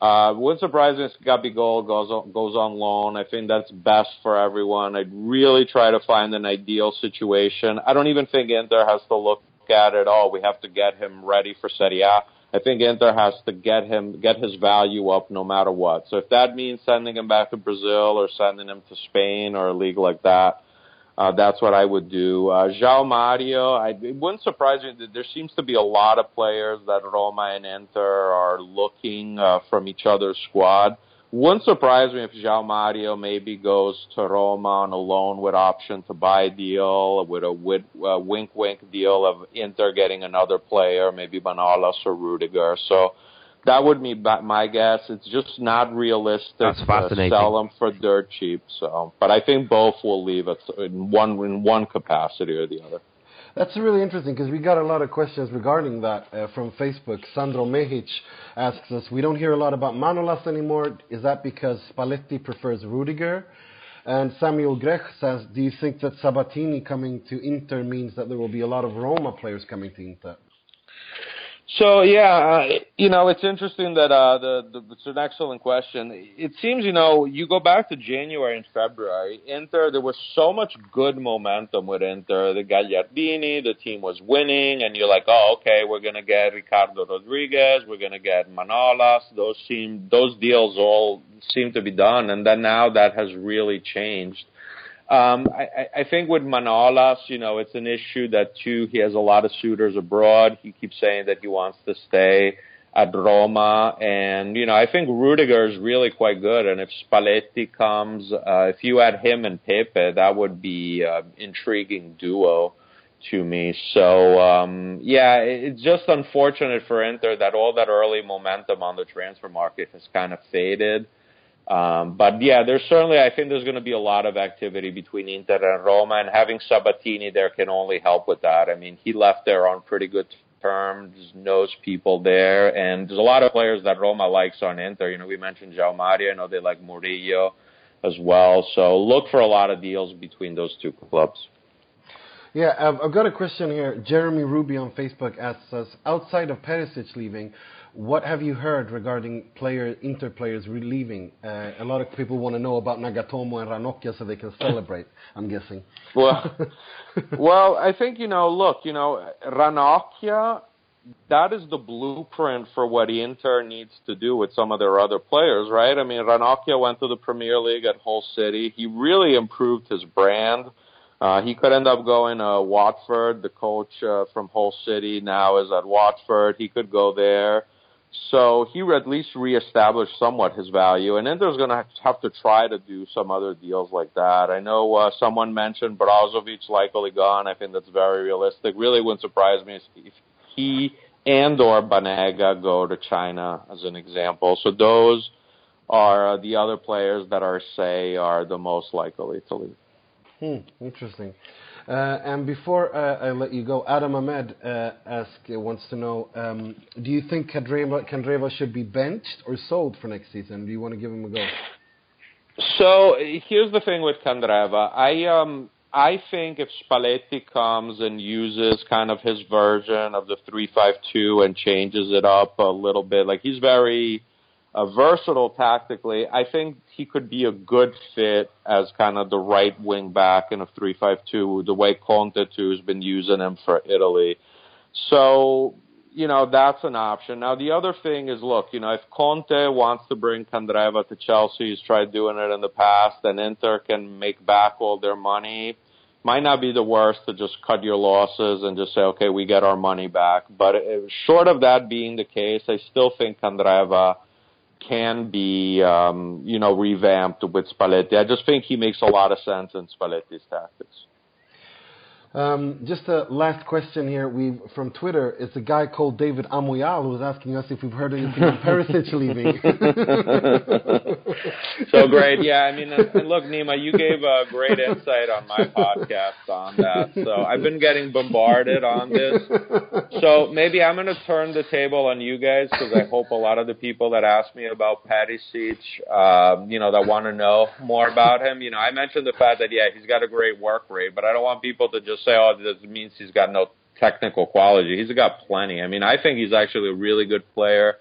S7: Uh, wouldn't surprise me if Gabigol goes on, goes on loan. I think that's best for everyone. I'd really try to find an ideal situation. I don't even think Inter has to look at it all. We have to get him ready for Serie A. I think Inter has to get him get his value up no matter what. So if that means sending him back to Brazil or sending him to Spain or a league like that, uh, that's what I would do. Uh, João Mario, I, it wouldn't surprise me there seems to be a lot of players that Roma and Inter are looking uh, from each other's squad. Wouldn't surprise me if João Mario maybe goes to Roma on a loan with option to buy deal, with a uh, wink wink deal of Inter getting another player, maybe Manolas or Rudiger. So that would be my guess. It's just not realistic
S6: That's
S7: to sell them for dirt cheap. So, but I think both will leave it in one in one capacity or the other.
S1: That's really interesting because we got a lot of questions regarding that uh, from Facebook. Sandro Mehic asks us, we don't hear a lot about Manolas anymore. Is that because Spalletti prefers Rudiger? And Samuel Grech says, do you think that Sabatini coming to Inter means that there will be a lot of Roma players coming to Inter?
S7: So yeah, uh, you know, it's interesting that uh, the, the it's an excellent question. It seems you know you go back to January and February, Inter there was so much good momentum with Inter. The Gagliardini, the team was winning, and you're like, oh okay, we're gonna get Ricardo Rodriguez, we're gonna get Manolas. Those seem those deals all seem to be done, and then now that has really changed. Um, I, I think with Manolas, you know, it's an issue that too he has a lot of suitors abroad. He keeps saying that he wants to stay at Roma, and you know, I think Rudiger is really quite good. And if Spalletti comes, uh, if you add him and Pepe, that would be an intriguing duo to me. So um, yeah, it's just unfortunate for Inter that all that early momentum on the transfer market has kind of faded. Um, but yeah, there's certainly, I think there's going to be a lot of activity between Inter and Roma, and having Sabatini there can only help with that. I mean, he left there on pretty good terms, knows people there, and there's a lot of players that Roma likes on Inter. You know, we mentioned João Mario, I know they like Murillo as well. So look for a lot of deals between those two clubs.
S1: Yeah, I've, I've got a question here. Jeremy Ruby on Facebook asks us, outside of Perisic leaving, what have you heard regarding player Inter players leaving? Uh, a lot of people want to know about Nagatomo and Ranocchia so they can celebrate. [LAUGHS] I'm guessing.
S7: Well, [LAUGHS] well, I think you know. Look, you know, Ranocchia. That is the blueprint for what Inter needs to do with some of their other players, right? I mean, Ranocchia went to the Premier League at Hull City. He really improved his brand. Uh, he could end up going to Watford. The coach uh, from Hull City now is at Watford. He could go there. So he at least reestablished somewhat his value, and Inter's going to have to try to do some other deals like that. I know uh, someone mentioned Brozovic likely gone. I think that's very realistic. Really wouldn't surprise me if he and or Banega go to China as an example. So those are the other players that are say are the most likely to leave.
S1: Hmm, interesting. Uh, and before uh, I let you go, Adam Ahmed uh, wants to know, um, do you think Candreva should be benched or sold for next season? Do you want to give him a go?
S7: So here's the thing with Candreva. I um I think if Spalletti comes and uses kind of his version of the three five two and changes it up a little bit, like he's very uh, versatile tactically. I think he could be a good fit as kind of the right wing back in a three-five-two, the way Conte too has been using him for Italy. So, you know, that's an option. Now the other thing is, look, you know, if Conte wants to bring Candreva to Chelsea, he's tried doing it in the past, and Inter can make back all their money. Might not be the worst to just cut your losses and just say, okay, we get our money back. But uh, short of that being the case, I still think Candreva can be, um, you know, revamped with Spalletti. I just think he makes a lot of sense in Spalletti's tactics.
S1: Um, just a last question here. We from Twitter. It's a guy called David Amoyal who's asking us if we've heard anything of Perisic leaving. [LAUGHS]
S7: so great, yeah. I mean, look, Nima, you gave a great insight on my podcast on that. So I've been getting bombarded on this. So maybe I'm going to turn the table on you guys because I hope a lot of the people that ask me about Perisic, um, you know, that want to know more about him. You know, I mentioned the fact that yeah, he's got a great work rate, but I don't want people to just say, oh, this means he's got no technical quality. He's got plenty. I mean, I think he's actually a really good player.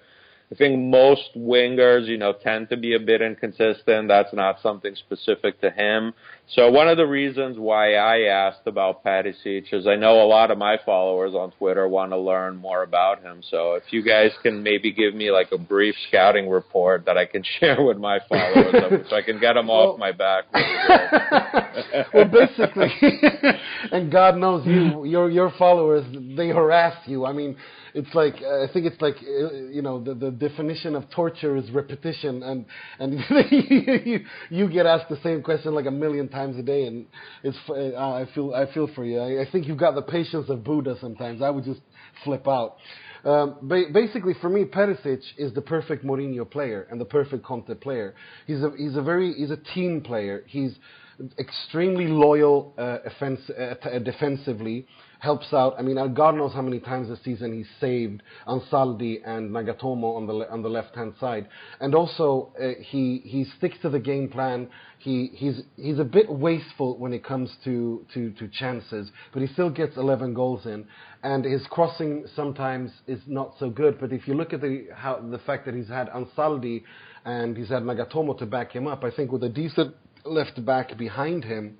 S7: I think most wingers, you know, tend to be a bit inconsistent. That's not something specific to him. So one of the reasons why I asked about Perisic is I know a lot of my followers on Twitter want to learn more about him. So if you guys can maybe give me like a brief scouting report that I can [LAUGHS] share with my followers, so I can get them well, off my back. [LAUGHS] [LAUGHS]
S1: well, basically, and God knows you, your your followers, they harass you. I mean it's like uh, I think it's like uh, you know the the definition of torture is repetition, and and [LAUGHS] you you get asked the same question like a million times a day, and it's uh, I feel I feel for you. I, I think you've got the patience of Buddha. Sometimes I would just flip out. Um, ba- basically, for me, Perisic is the perfect Mourinho player and the perfect Conte player. He's a he's a very he's a team player. He's extremely loyal uh, offense, uh, defensively. Helps out. I mean, uh, God knows how many times this season he's saved Ansaldi and Nagatomo on the on the left hand side, and also uh, he he sticks to the game plan. He he's he's a bit wasteful when it comes to, to, to chances, but he still gets 11 goals in, and his crossing sometimes is not so good. But if you look at the how the fact that he's had Ansaldi and he's had Nagatomo to back him up, I think with a decent left back behind him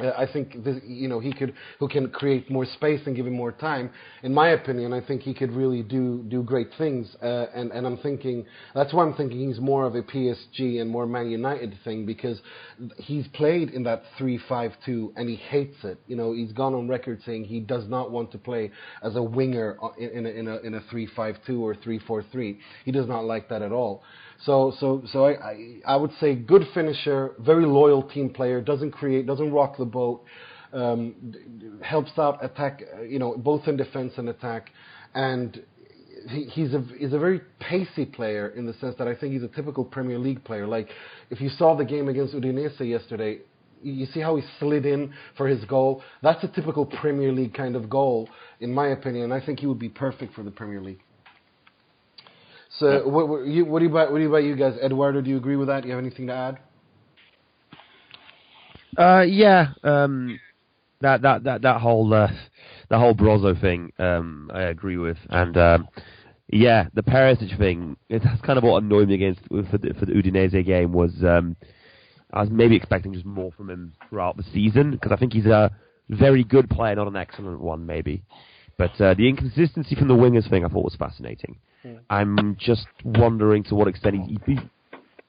S1: uh, I think this, you know he could who can create more space and give him more time. In my opinion, I think he could really do do great things. Uh, and and I'm thinking that's why I'm thinking he's more of a PSG and more Man United thing because he's played in that three five two and he hates it. You know he's gone on record saying he does not want to play as a winger in, in a in a in a three five two or three four three. He does not like that at all. So, so, so I, I, I would say good finisher, very loyal team player, doesn't create, doesn't rock the boat, um, helps out attack, uh, you know, both in defense and attack, and he, he's a he's a very pacey player in the sense that I think he's a typical Premier League player. Like if you saw the game against Udinese yesterday, you see how he slid in for his goal. That's a typical Premier League kind of goal, in my opinion. I think he would be perfect for the Premier League. So, yeah. what, what, you, what, do you about what do you about you guys, Eduardo? Do you agree with that? Do you have anything to add?
S6: Uh, yeah, um, that that that that whole uh, the whole Brozo thing, um, I agree with, and um, yeah, the Perisic thing. That's kind of what annoyed me against for the, for the Udinese game was um, I was maybe expecting just more from him throughout the season because I think he's a very good player, not an excellent one, maybe. But uh, the inconsistency from the wingers thing I thought was fascinating. Mm. I'm just wondering to what extent he, he,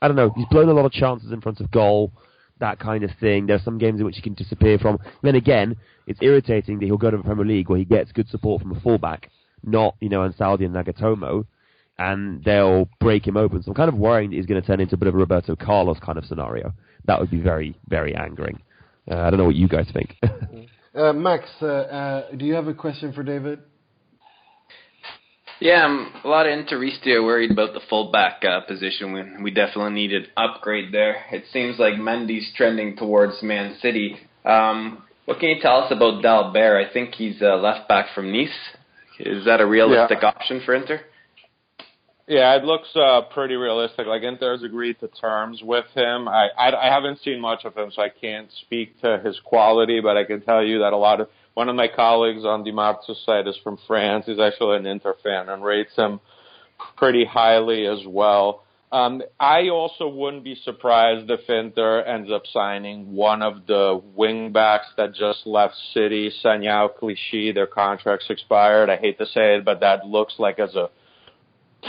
S6: I don't know, he's blown a lot of chances in front of goal, that kind of thing. There are some games in which he can disappear from. Then again, it's irritating that he'll go to the Premier League where he gets good support from a fullback, not, you know, Ansaldi and Nagatomo, and they'll break him open. So I'm kind of worrying that he's going to turn into a bit of a Roberto Carlos kind of scenario. That would be very, very angering. Uh, I don't know what you guys think. [LAUGHS]
S1: uh, Max, uh, uh, do you have a question for David?
S4: Yeah, I'm a lot of Interista worried about the fullback uh, position. When we definitely need an upgrade there. It seems like Mendy's trending towards Man City. Um, what can you tell us about Dalbert? I think he's a left back from Nice. Is that a realistic yeah. option for Inter?
S7: Yeah, it looks uh, pretty realistic. Like Inter's agreed to terms with him. I, I I haven't seen much of him, so I can't speak to his quality. But I can tell you that a lot of one of my colleagues on the Marzio's side is from France. He's actually an Inter fan and rates him pretty highly as well. Um, I also wouldn't be surprised if Inter ends up signing one of the wing backs that just left City, Sagna Clichy. Their contracts expired. I hate to say it, but that looks like as a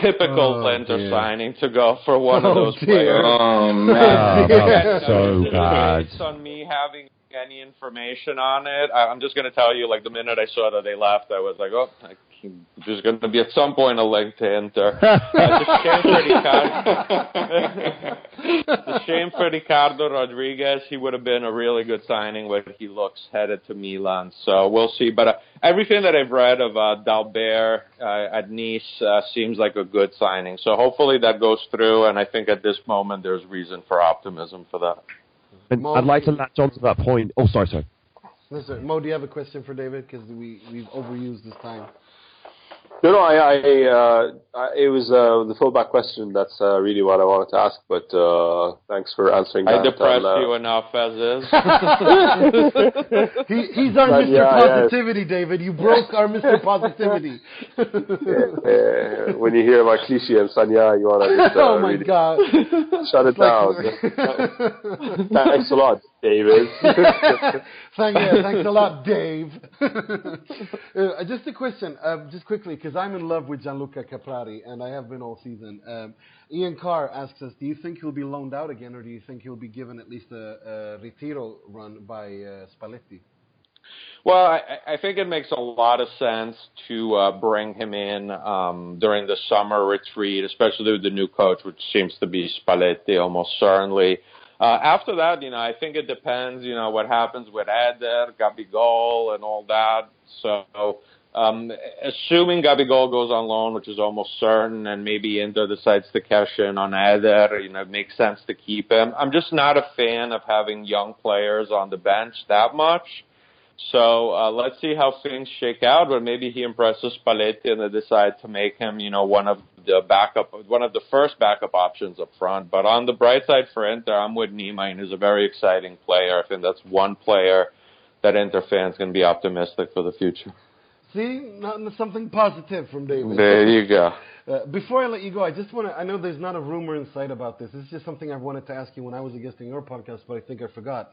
S7: typical oh, Inter dear. signing to go for one oh, of those dear. players.
S4: Oh man, [LAUGHS]
S6: oh, so bad.
S7: Based on me having any information on it. I, I'm just going to tell you, like the minute I saw that they left, I was like, oh, I, there's going to be at some point a link to Inter. uh, [LAUGHS] a shame for Ricardo. [LAUGHS] shame for Ricardo Rodriguez. He would have been a really good signing, but he looks headed to Milan. So we'll see. But uh, everything that I've read of uh, Dalbert uh, at Nice uh, seems like a good signing. So hopefully that goes through. And I think at this moment there's reason for optimism for that.
S6: And Mo, I'd like to latch on to that point. Oh, sorry, sorry.
S1: Listen, Mo, do you have a question for David? Because we, we've overused this time.
S5: No, no, I, I, uh, I it was uh, the fullback question. That's uh, really what I wanted to ask. But uh, thanks for answering
S7: I
S5: that.
S7: I depressed uh, you enough as is. [LAUGHS]
S1: he, he's our Mr. Yeah, Positivity, yeah. David. You broke our Mr. [LAUGHS] Positivity.
S5: yeah, when you hear about Clichy and Sagna, you want to [LAUGHS] just,
S1: oh my
S5: really
S1: god,
S5: shut it down. thanks a lot. David. [LAUGHS]
S1: Thank, yeah, thanks a lot, Dave. [LAUGHS] uh, just a question, um, just quickly, because I'm in love with Gianluca Caprari, and I have been all season. Um, Ian Carr asks us, do you think he'll be loaned out again, or do you think he'll be given at least a, a ritiro run by uh, Spalletti?
S7: Well, I, I think it makes a lot of sense to uh, bring him in um, during the summer retreat, especially with the new coach, which seems to be Spalletti almost certainly. Uh, after that, you know, I think it depends, you know, what happens with Eder, Gabigol, and all that. So, um, assuming Gabigol goes on loan, which is almost certain, and maybe Inter decides to cash in on Eder, you know, it makes sense to keep him. I'm just not a fan of having young players on the bench that much. So uh, let's see how things shake out. But maybe he impresses Spalletti and they decide to make him, you know, one of the backup, one of the first backup options up front. But on the bright side for Inter, I'm with Niemeyer. A very exciting player. I think that's one player that Inter fans can be optimistic for the future.
S1: See, not, something positive from David.
S7: There you go.
S1: Uh, before I let you go, I just want to. I know there's not a rumor in sight about this. This is just something I wanted to ask you when I was a guest in your podcast, but I think I forgot.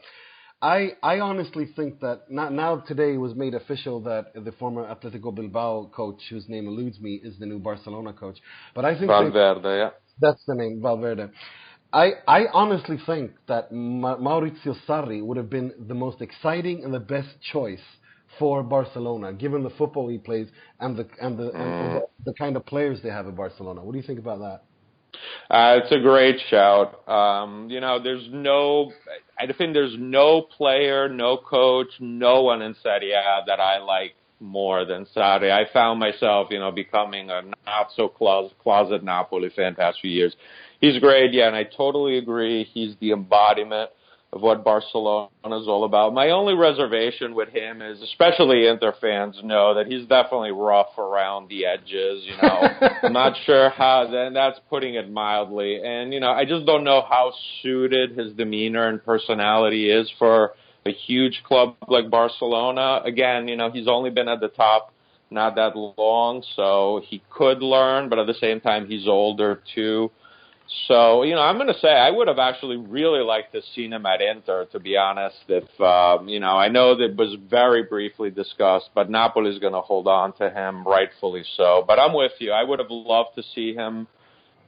S1: I I honestly think that not, now today was made official that the former Atletico Bilbao coach, whose name eludes me, is the new Barcelona coach. But I think
S7: Valverde, they, yeah,
S1: that's the name, Valverde. I I honestly think that Ma- Maurizio Sarri would have been the most exciting and the best choice for Barcelona, given the football he plays and the and the, mm. and the, the kind of players they have at Barcelona. What do you think about that?
S7: Uh, it's a great shout. Um, you know, there's no, I think there's no player, no coach, no one in Serie A that I like more than Sarri. I found myself, you know, becoming a not so closet, closet Napoli fan past few years. He's great, yeah, and I totally agree. He's the embodiment of what Barcelona is all about. My only reservation with him is, especially Inter fans know that he's definitely rough around the edges. You know, [LAUGHS] I'm not sure how. Then that's putting it mildly. And you know, I just don't know how suited his demeanor and personality is for a huge club like Barcelona. Again, you know, he's only been at the top not that long, so he could learn, but at the same time, he's older too. So, you know, I'm going to say I would have actually really liked to seen him at Inter, to be honest. If, um, you know, I know that was very briefly discussed, but Napoli is going to hold on to him, rightfully so. But I'm with you. I would have loved to see him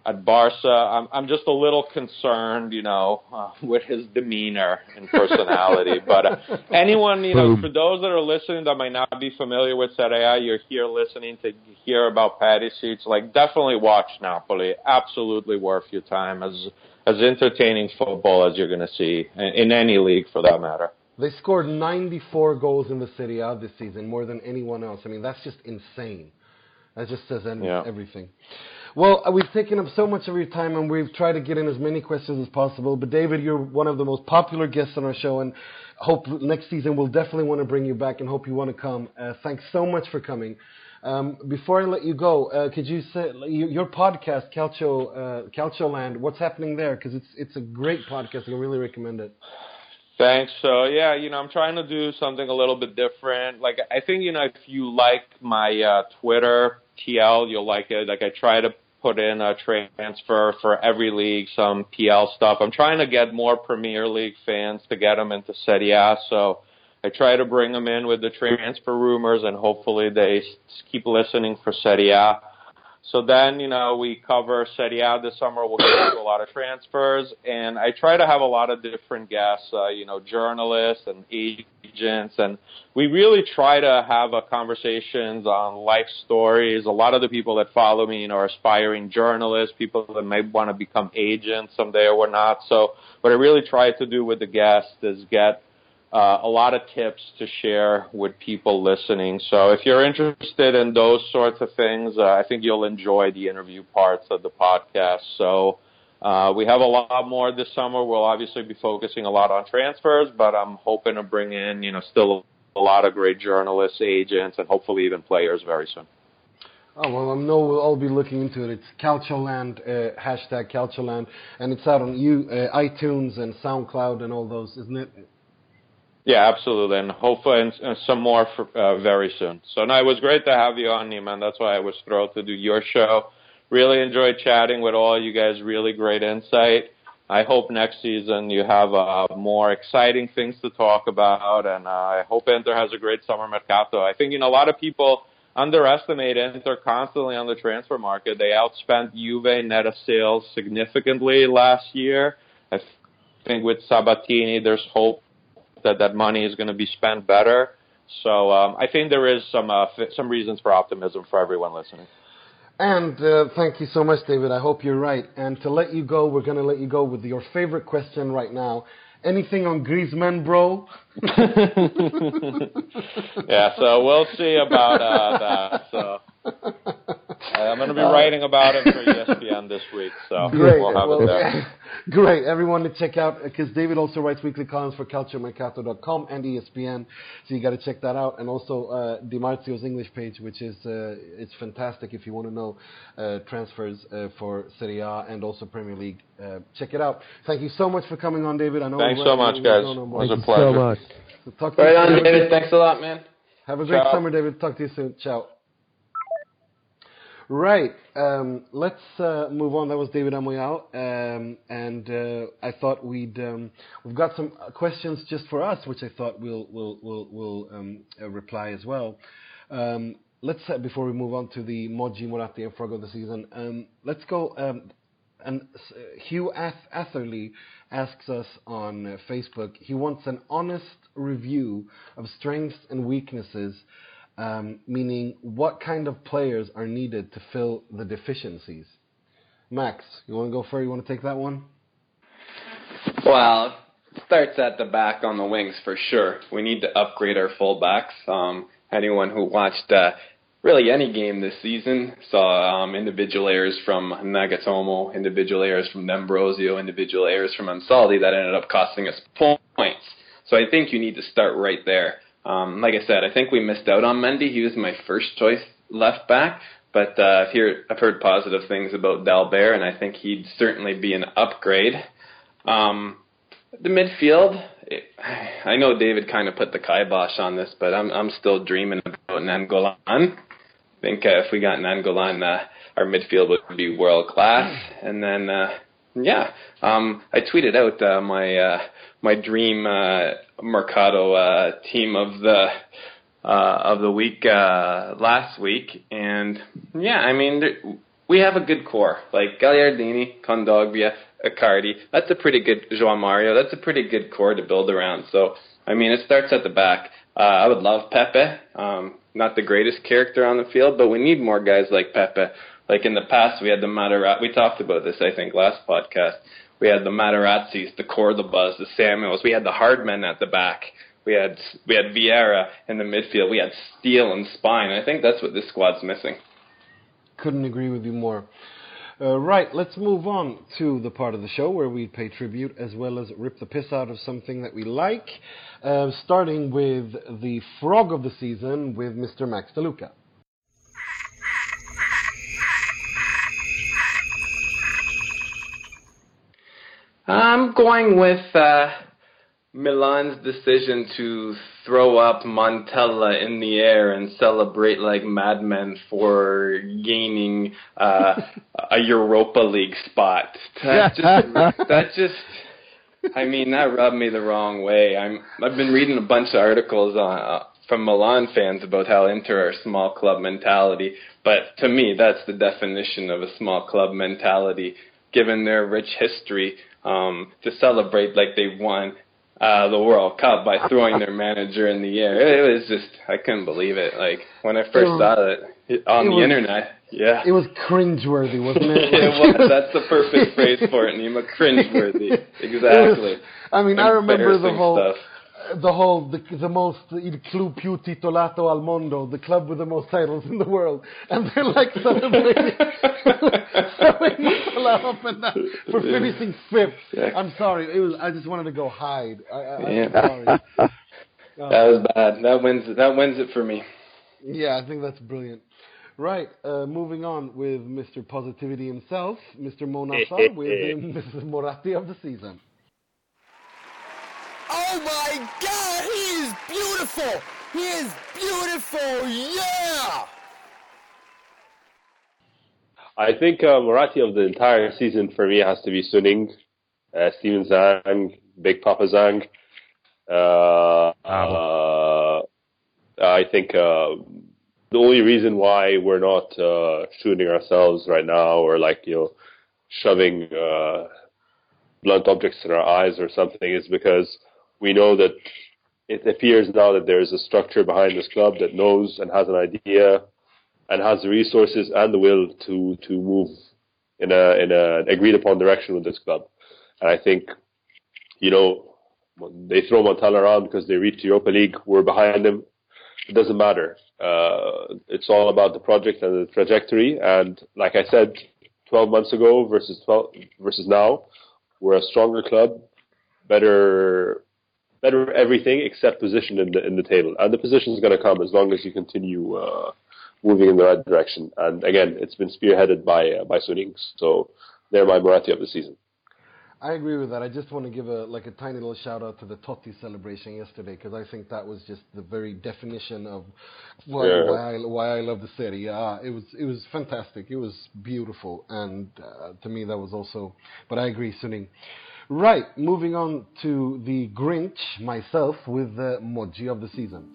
S7: at Barca, I'm I'm just a little concerned, you know, uh, [LAUGHS] with his demeanor and personality. [LAUGHS] but uh, anyone, you know, for those that are listening that might not be familiar with Serie A, you're here listening to hear about Perisic. Like, definitely watch Napoli. Absolutely worth your time. As as entertaining football as you're going to see in, in any league, for that matter.
S1: They scored 94 goals in the Serie A this season, more than anyone else. I mean, that's just insane. That just says yeah. everything. Well, we've taken up so much of your time, and we've tried to get in as many questions as possible. But David, you're one of the most popular guests on our show, and hope next season we'll definitely want to bring you back, and hope you want to come. Uh, thanks so much for coming. Um, before I let you go, uh, could you say your podcast, Calcio uh, Calcio Land? What's happening there? Because it's it's a great podcast. I really recommend it.
S7: Thanks. So yeah, you know, I'm trying to do something a little bit different. Like I think you know, if you like my uh, Twitter TL, you'll like it. Like I try to put in a transfer for every league, some PL stuff. I'm trying to get more Premier League fans to get them into Serie A. So I try to bring them in with the transfer rumors, and hopefully they keep listening for Serie A. So then, you know, we cover Serie A this summer. We'll get into a lot of transfers, and I try to have a lot of different guests, uh, you know, journalists and agents, and we really try to have a conversations on life stories. A lot of the people that follow me, you know, are aspiring journalists, people that may want to become agents someday or not. So, what I really try to do with the guests is get uh, a lot of tips to share with people listening. So if you're interested in those sorts of things, uh, I think you'll enjoy the interview parts of the podcast. So uh, we have a lot more this summer. We'll obviously be focusing a lot on transfers, but I'm hoping to bring in, you know, still a lot of great journalists, agents, and hopefully even players very soon.
S1: Oh well, I know we'll all be looking into it. It's Calcioland, uh, hashtag Calcioland, and it's out on uh, iTunes and SoundCloud and all those, isn't it?
S7: Yeah, absolutely, and hopefully and, and some more for, uh, very soon. So, no, it was great to have you on, Niemann. That's why I was thrilled to do your show. Really enjoyed chatting with all you guys. Really great insight. I hope next season you have uh, more exciting things to talk about, and uh, I hope Inter has a great summer mercato. I think you know a lot of people underestimate Inter constantly on the transfer market. They outspent Juve net of sales significantly last year. I think with Sabatini, there's hope that that money is going to be spent better. So um, I think there is some uh, f- some reasons for optimism for everyone listening.
S1: And uh, thank you so much, David. I hope you're right. And to let you go, we're going to let you go with your favorite question right now. Anything on Griezmann, bro? [LAUGHS]
S7: yeah, so we'll see about uh, that. So. [LAUGHS] Uh, I'm going to be writing about him for [LAUGHS] ESPN this week, so
S1: Great.
S7: we'll have
S1: Well,
S7: it there. [LAUGHS]
S1: great. Everyone to check out because David also writes weekly columns for CalcioMercato.com and ESPN, so you got to check that out. And also uh, DiMarzio's English page, which is uh, it's fantastic if you want to know uh, transfers uh, for Serie A and also Premier League. Uh, check it out. Thank you so much for coming on, David. I know
S7: Thanks
S1: we're
S7: so
S1: running-
S7: much, guys.
S1: we're
S7: It
S1: on
S7: was
S1: more.
S7: a pleasure.
S6: so much.
S1: Talk to you
S4: Right on. David. Thanks a lot, man.
S1: Have a great
S7: Ciao.
S1: summer, David. Talk to you soon. Ciao. Right. Um, let's uh, move on. That was David Amoyal, um, and uh, I thought we'd um, we've got some questions just for us, which I thought we'll we'll we'll, we'll um, uh, reply as well. Um, let's uh, before we move on to the Moggi Moratti and Frog of the season. Um, let's go. And Hugh Ath- Atherley asks us on uh, Facebook. He wants an honest review of strengths and weaknesses, um, meaning what kind of players are needed to fill the deficiencies. Max, you want to go first? You want to take that one?
S4: Well, starts at the back on the wings for sure. We need to upgrade our fullbacks. Um, anyone who watched uh, really any game this season saw um, individual errors from Nagatomo, individual errors from D'Ambrosio, individual errors from Ansaldi that ended up costing us points. So I think you need to start right there. Um, like I said, I think we missed out on Mendy. He was my first choice left back, but uh, I've, hear, I've heard positive things about Dalbert, and I think he'd certainly be an upgrade. Um, the midfield, it, I know David kind of put the kibosh on this, but I'm I'm still dreaming about Nainggolan. I think uh, if we got Nainggolan, uh, our midfield would be world class. And then, uh, yeah, um, I tweeted out uh, my uh, my dream uh, Mercato uh, team of the uh, of the week uh, last week, and yeah, I mean there, we have a good core like Gagliardini, Kondogbia, Icardi. That's a pretty good João Mario. That's a pretty good core to build around. So I mean, it starts at the back. Uh, I would love Pepe. Um, not the greatest character on the field, but we need more guys like Pepe. Like in the past, we had the Materazzi. We talked about this, I think, last podcast. We had the Materazzis, the Cordobas, the Samuels. We had the hard men at the back. We had we had Vieira in the midfield. We had steel and Spine. I think that's what this squad's missing.
S1: Couldn't agree with you more. Uh, right, let's move on to the part of the show where we pay tribute as well as rip the piss out of something that we like. Uh, starting with the frog of the season with Mr. Max DeLuca.
S4: I'm going with uh, Milan's decision to throw up Montella in the air and celebrate like madmen for gaining uh, a Europa League spot. That [LAUGHS] just, that just, I mean, that rubbed me the wrong way. I'm, I've been reading a bunch of articles on, uh, from Milan fans about how Inter are small club mentality, but to me, that's the definition of a small club mentality. Given their rich history, um, to celebrate like they won uh, the World Cup by throwing their manager in the air. It was just I couldn't believe it. Like when I first saw it it- on
S1: it
S4: the
S1: was-
S4: internet. Yeah.
S1: It was cringeworthy, wasn't it? [LAUGHS]
S4: it was. That's the perfect phrase for it, Nima. Cringeworthy. [LAUGHS] Exactly.
S1: was- I mean, I remember the whole,
S4: stuff.
S1: The whole, the, the most, il club più titolato al mondo, the club with the most titles in the world, and they're like celebrating, throwing Salah up and down for finishing fifth.
S4: Yeah.
S1: I'm sorry, it was. I just wanted to go hide. I, I, I'm
S4: Yeah.
S1: sorry. [LAUGHS]
S4: That was bad. That wins. That wins it for me.
S1: Yeah, I think that's brilliant. Right, uh, moving on with Mr. Positivity himself, Mr. Monasar, with [LAUGHS] um, Mrs. Moratti of the season.
S2: Oh my God, he is beautiful. He is beautiful. Yeah.
S5: I think uh, Moratti of the entire season for me has to be Suning, uh, Steven Zhang, Big Papa Zhang. Uh, uh, I think uh, the only reason why we're not uh, shooting ourselves right now or like you know shoving uh, blunt objects in our eyes or something is because we know that it appears now that there is a structure behind this club that knows and has an idea and has the resources and the will to to move in a in a agreed upon direction with this club. And I think, you know, they throw Montella around because they reached the Europa League. We're behind them. it doesn't matter. Uh, it's all about the project and the trajectory. And like I said, 12 months ago versus 12 versus now, we're a stronger club, better, better everything except position in the in the table. And the position is going to come as long as you continue uh, moving in the right direction. And again, it's been spearheaded by uh, by Suning. So they're my Moratti of the season.
S1: I agree with that. I just want to give a like a tiny little shout out to the Totti celebration yesterday because I think that was just the very definition of why,
S5: Yeah.
S1: why I why I love the city. Yeah, it was it was fantastic. It was beautiful, and uh, to me that was also. But I agree, Suning. Right, moving on to the Grinch myself with the Moggi of the season.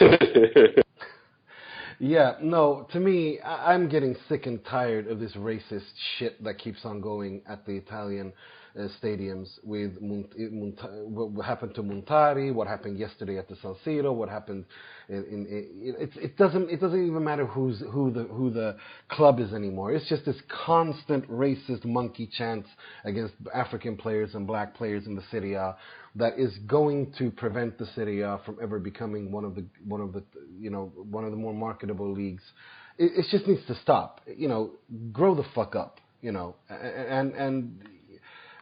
S1: [LAUGHS] Yeah, no, to me, I- I'm getting sick and tired of this racist shit that keeps on going at the Italian Uh, stadiums with Munt- uh, what happened to Muntari, what happened yesterday at the San Siro, what happened in, in, in it, it doesn't it doesn't even matter who's who the who the club is anymore. It's just this constant racist monkey chants against African players and black players in the A that is going to prevent the A from ever becoming one of the one of the you know one of the more marketable leagues. It, it just needs to stop. You know, grow the fuck up. You know, and and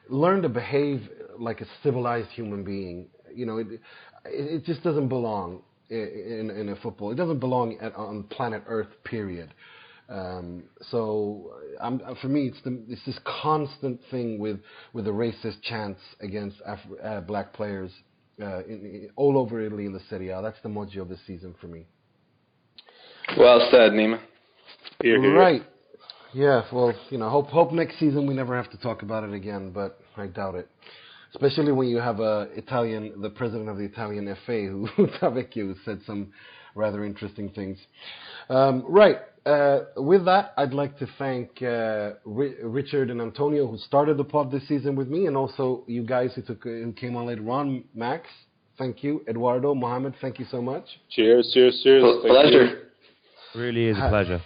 S1: learn to behave like a civilized human being. You know, it it, it just doesn't belong in in a football. It doesn't belong at, on planet Earth. Period. Um, so, I'm, for me, it's the, it's this constant thing with with the racist chants against Af- uh, black players uh, in, in, all over Italy in the Serie A. That's the mojo of this season for me.
S4: Well said, Nima.
S5: Here, here.
S1: Right. Yeah, well, you know, hope hope next season we never have to talk about it again, but I doubt it. Especially when you have a Italian, the president of the Italian FA, who Tavecchio, [LAUGHS] who said some rather interesting things. Um, right. Uh, with that, I'd like to thank uh, Ri- Richard and Antonio, who started the pod this season with me, and also you guys who took who came on later on. Max, thank you. Eduardo, Mohammed, thank you so much.
S5: Cheers, cheers, cheers.
S4: Pl-
S5: Thank you.
S4: pleasure.
S6: Really is a pleasure.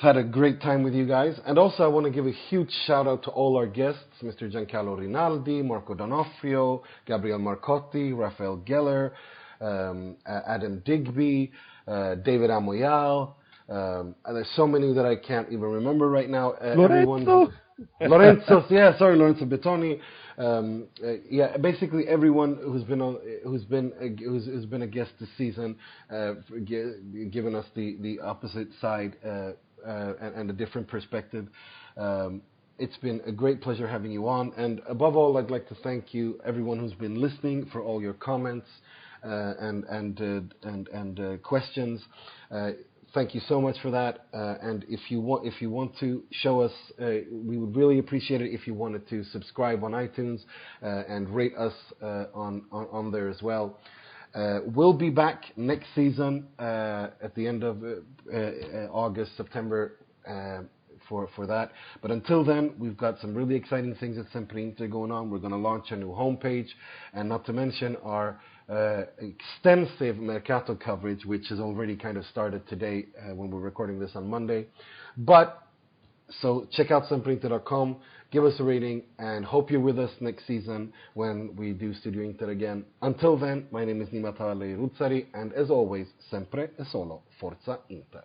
S1: Had a great time with you guys. And also, I want to give a huge shout out to all our guests Mr. Giancarlo Rinaldi, Marco D'Onofrio, Gabriel Marcotti, Rafael Geller, um, Adam Digby, uh, David Amoyal. Um, and there's so many that I can't even remember right now. Uh, everyone-
S6: Lorenzo.
S1: Lorenzo, [LAUGHS] yeah, sorry, Lorenzo Bettoni. Um, uh, yeah, basically everyone who's been on, who's been a, who's, who's been a guest this season, uh, given us the the opposite side and, and a different perspective. Um, it's been a great pleasure having you on, and above all, I'd like to thank you, everyone who's been listening, for all your comments uh, and and uh, uh, questions. Uh, thank you so much for that. Uh, and if you want, if you want to show us, uh, we would really appreciate it if you wanted to subscribe on iTunes uh, and rate us uh, on there as well. Uh, we'll be back next season uh, at the end of uh, uh, August, September. For, for that. But until then, we've got some really exciting things at Sempre Inter going on. We're going to launch a new homepage, and not to mention our uh, extensive Mercato coverage, which has already kind of started today uh, when we're recording this on Monday. But so check out sempreinter.com, give us a rating, and hope you're with us next season when we do Studio Inter again. Until then, my name is Nima Tavallaey Roodsari, and as always, sempre e solo Forza Inter.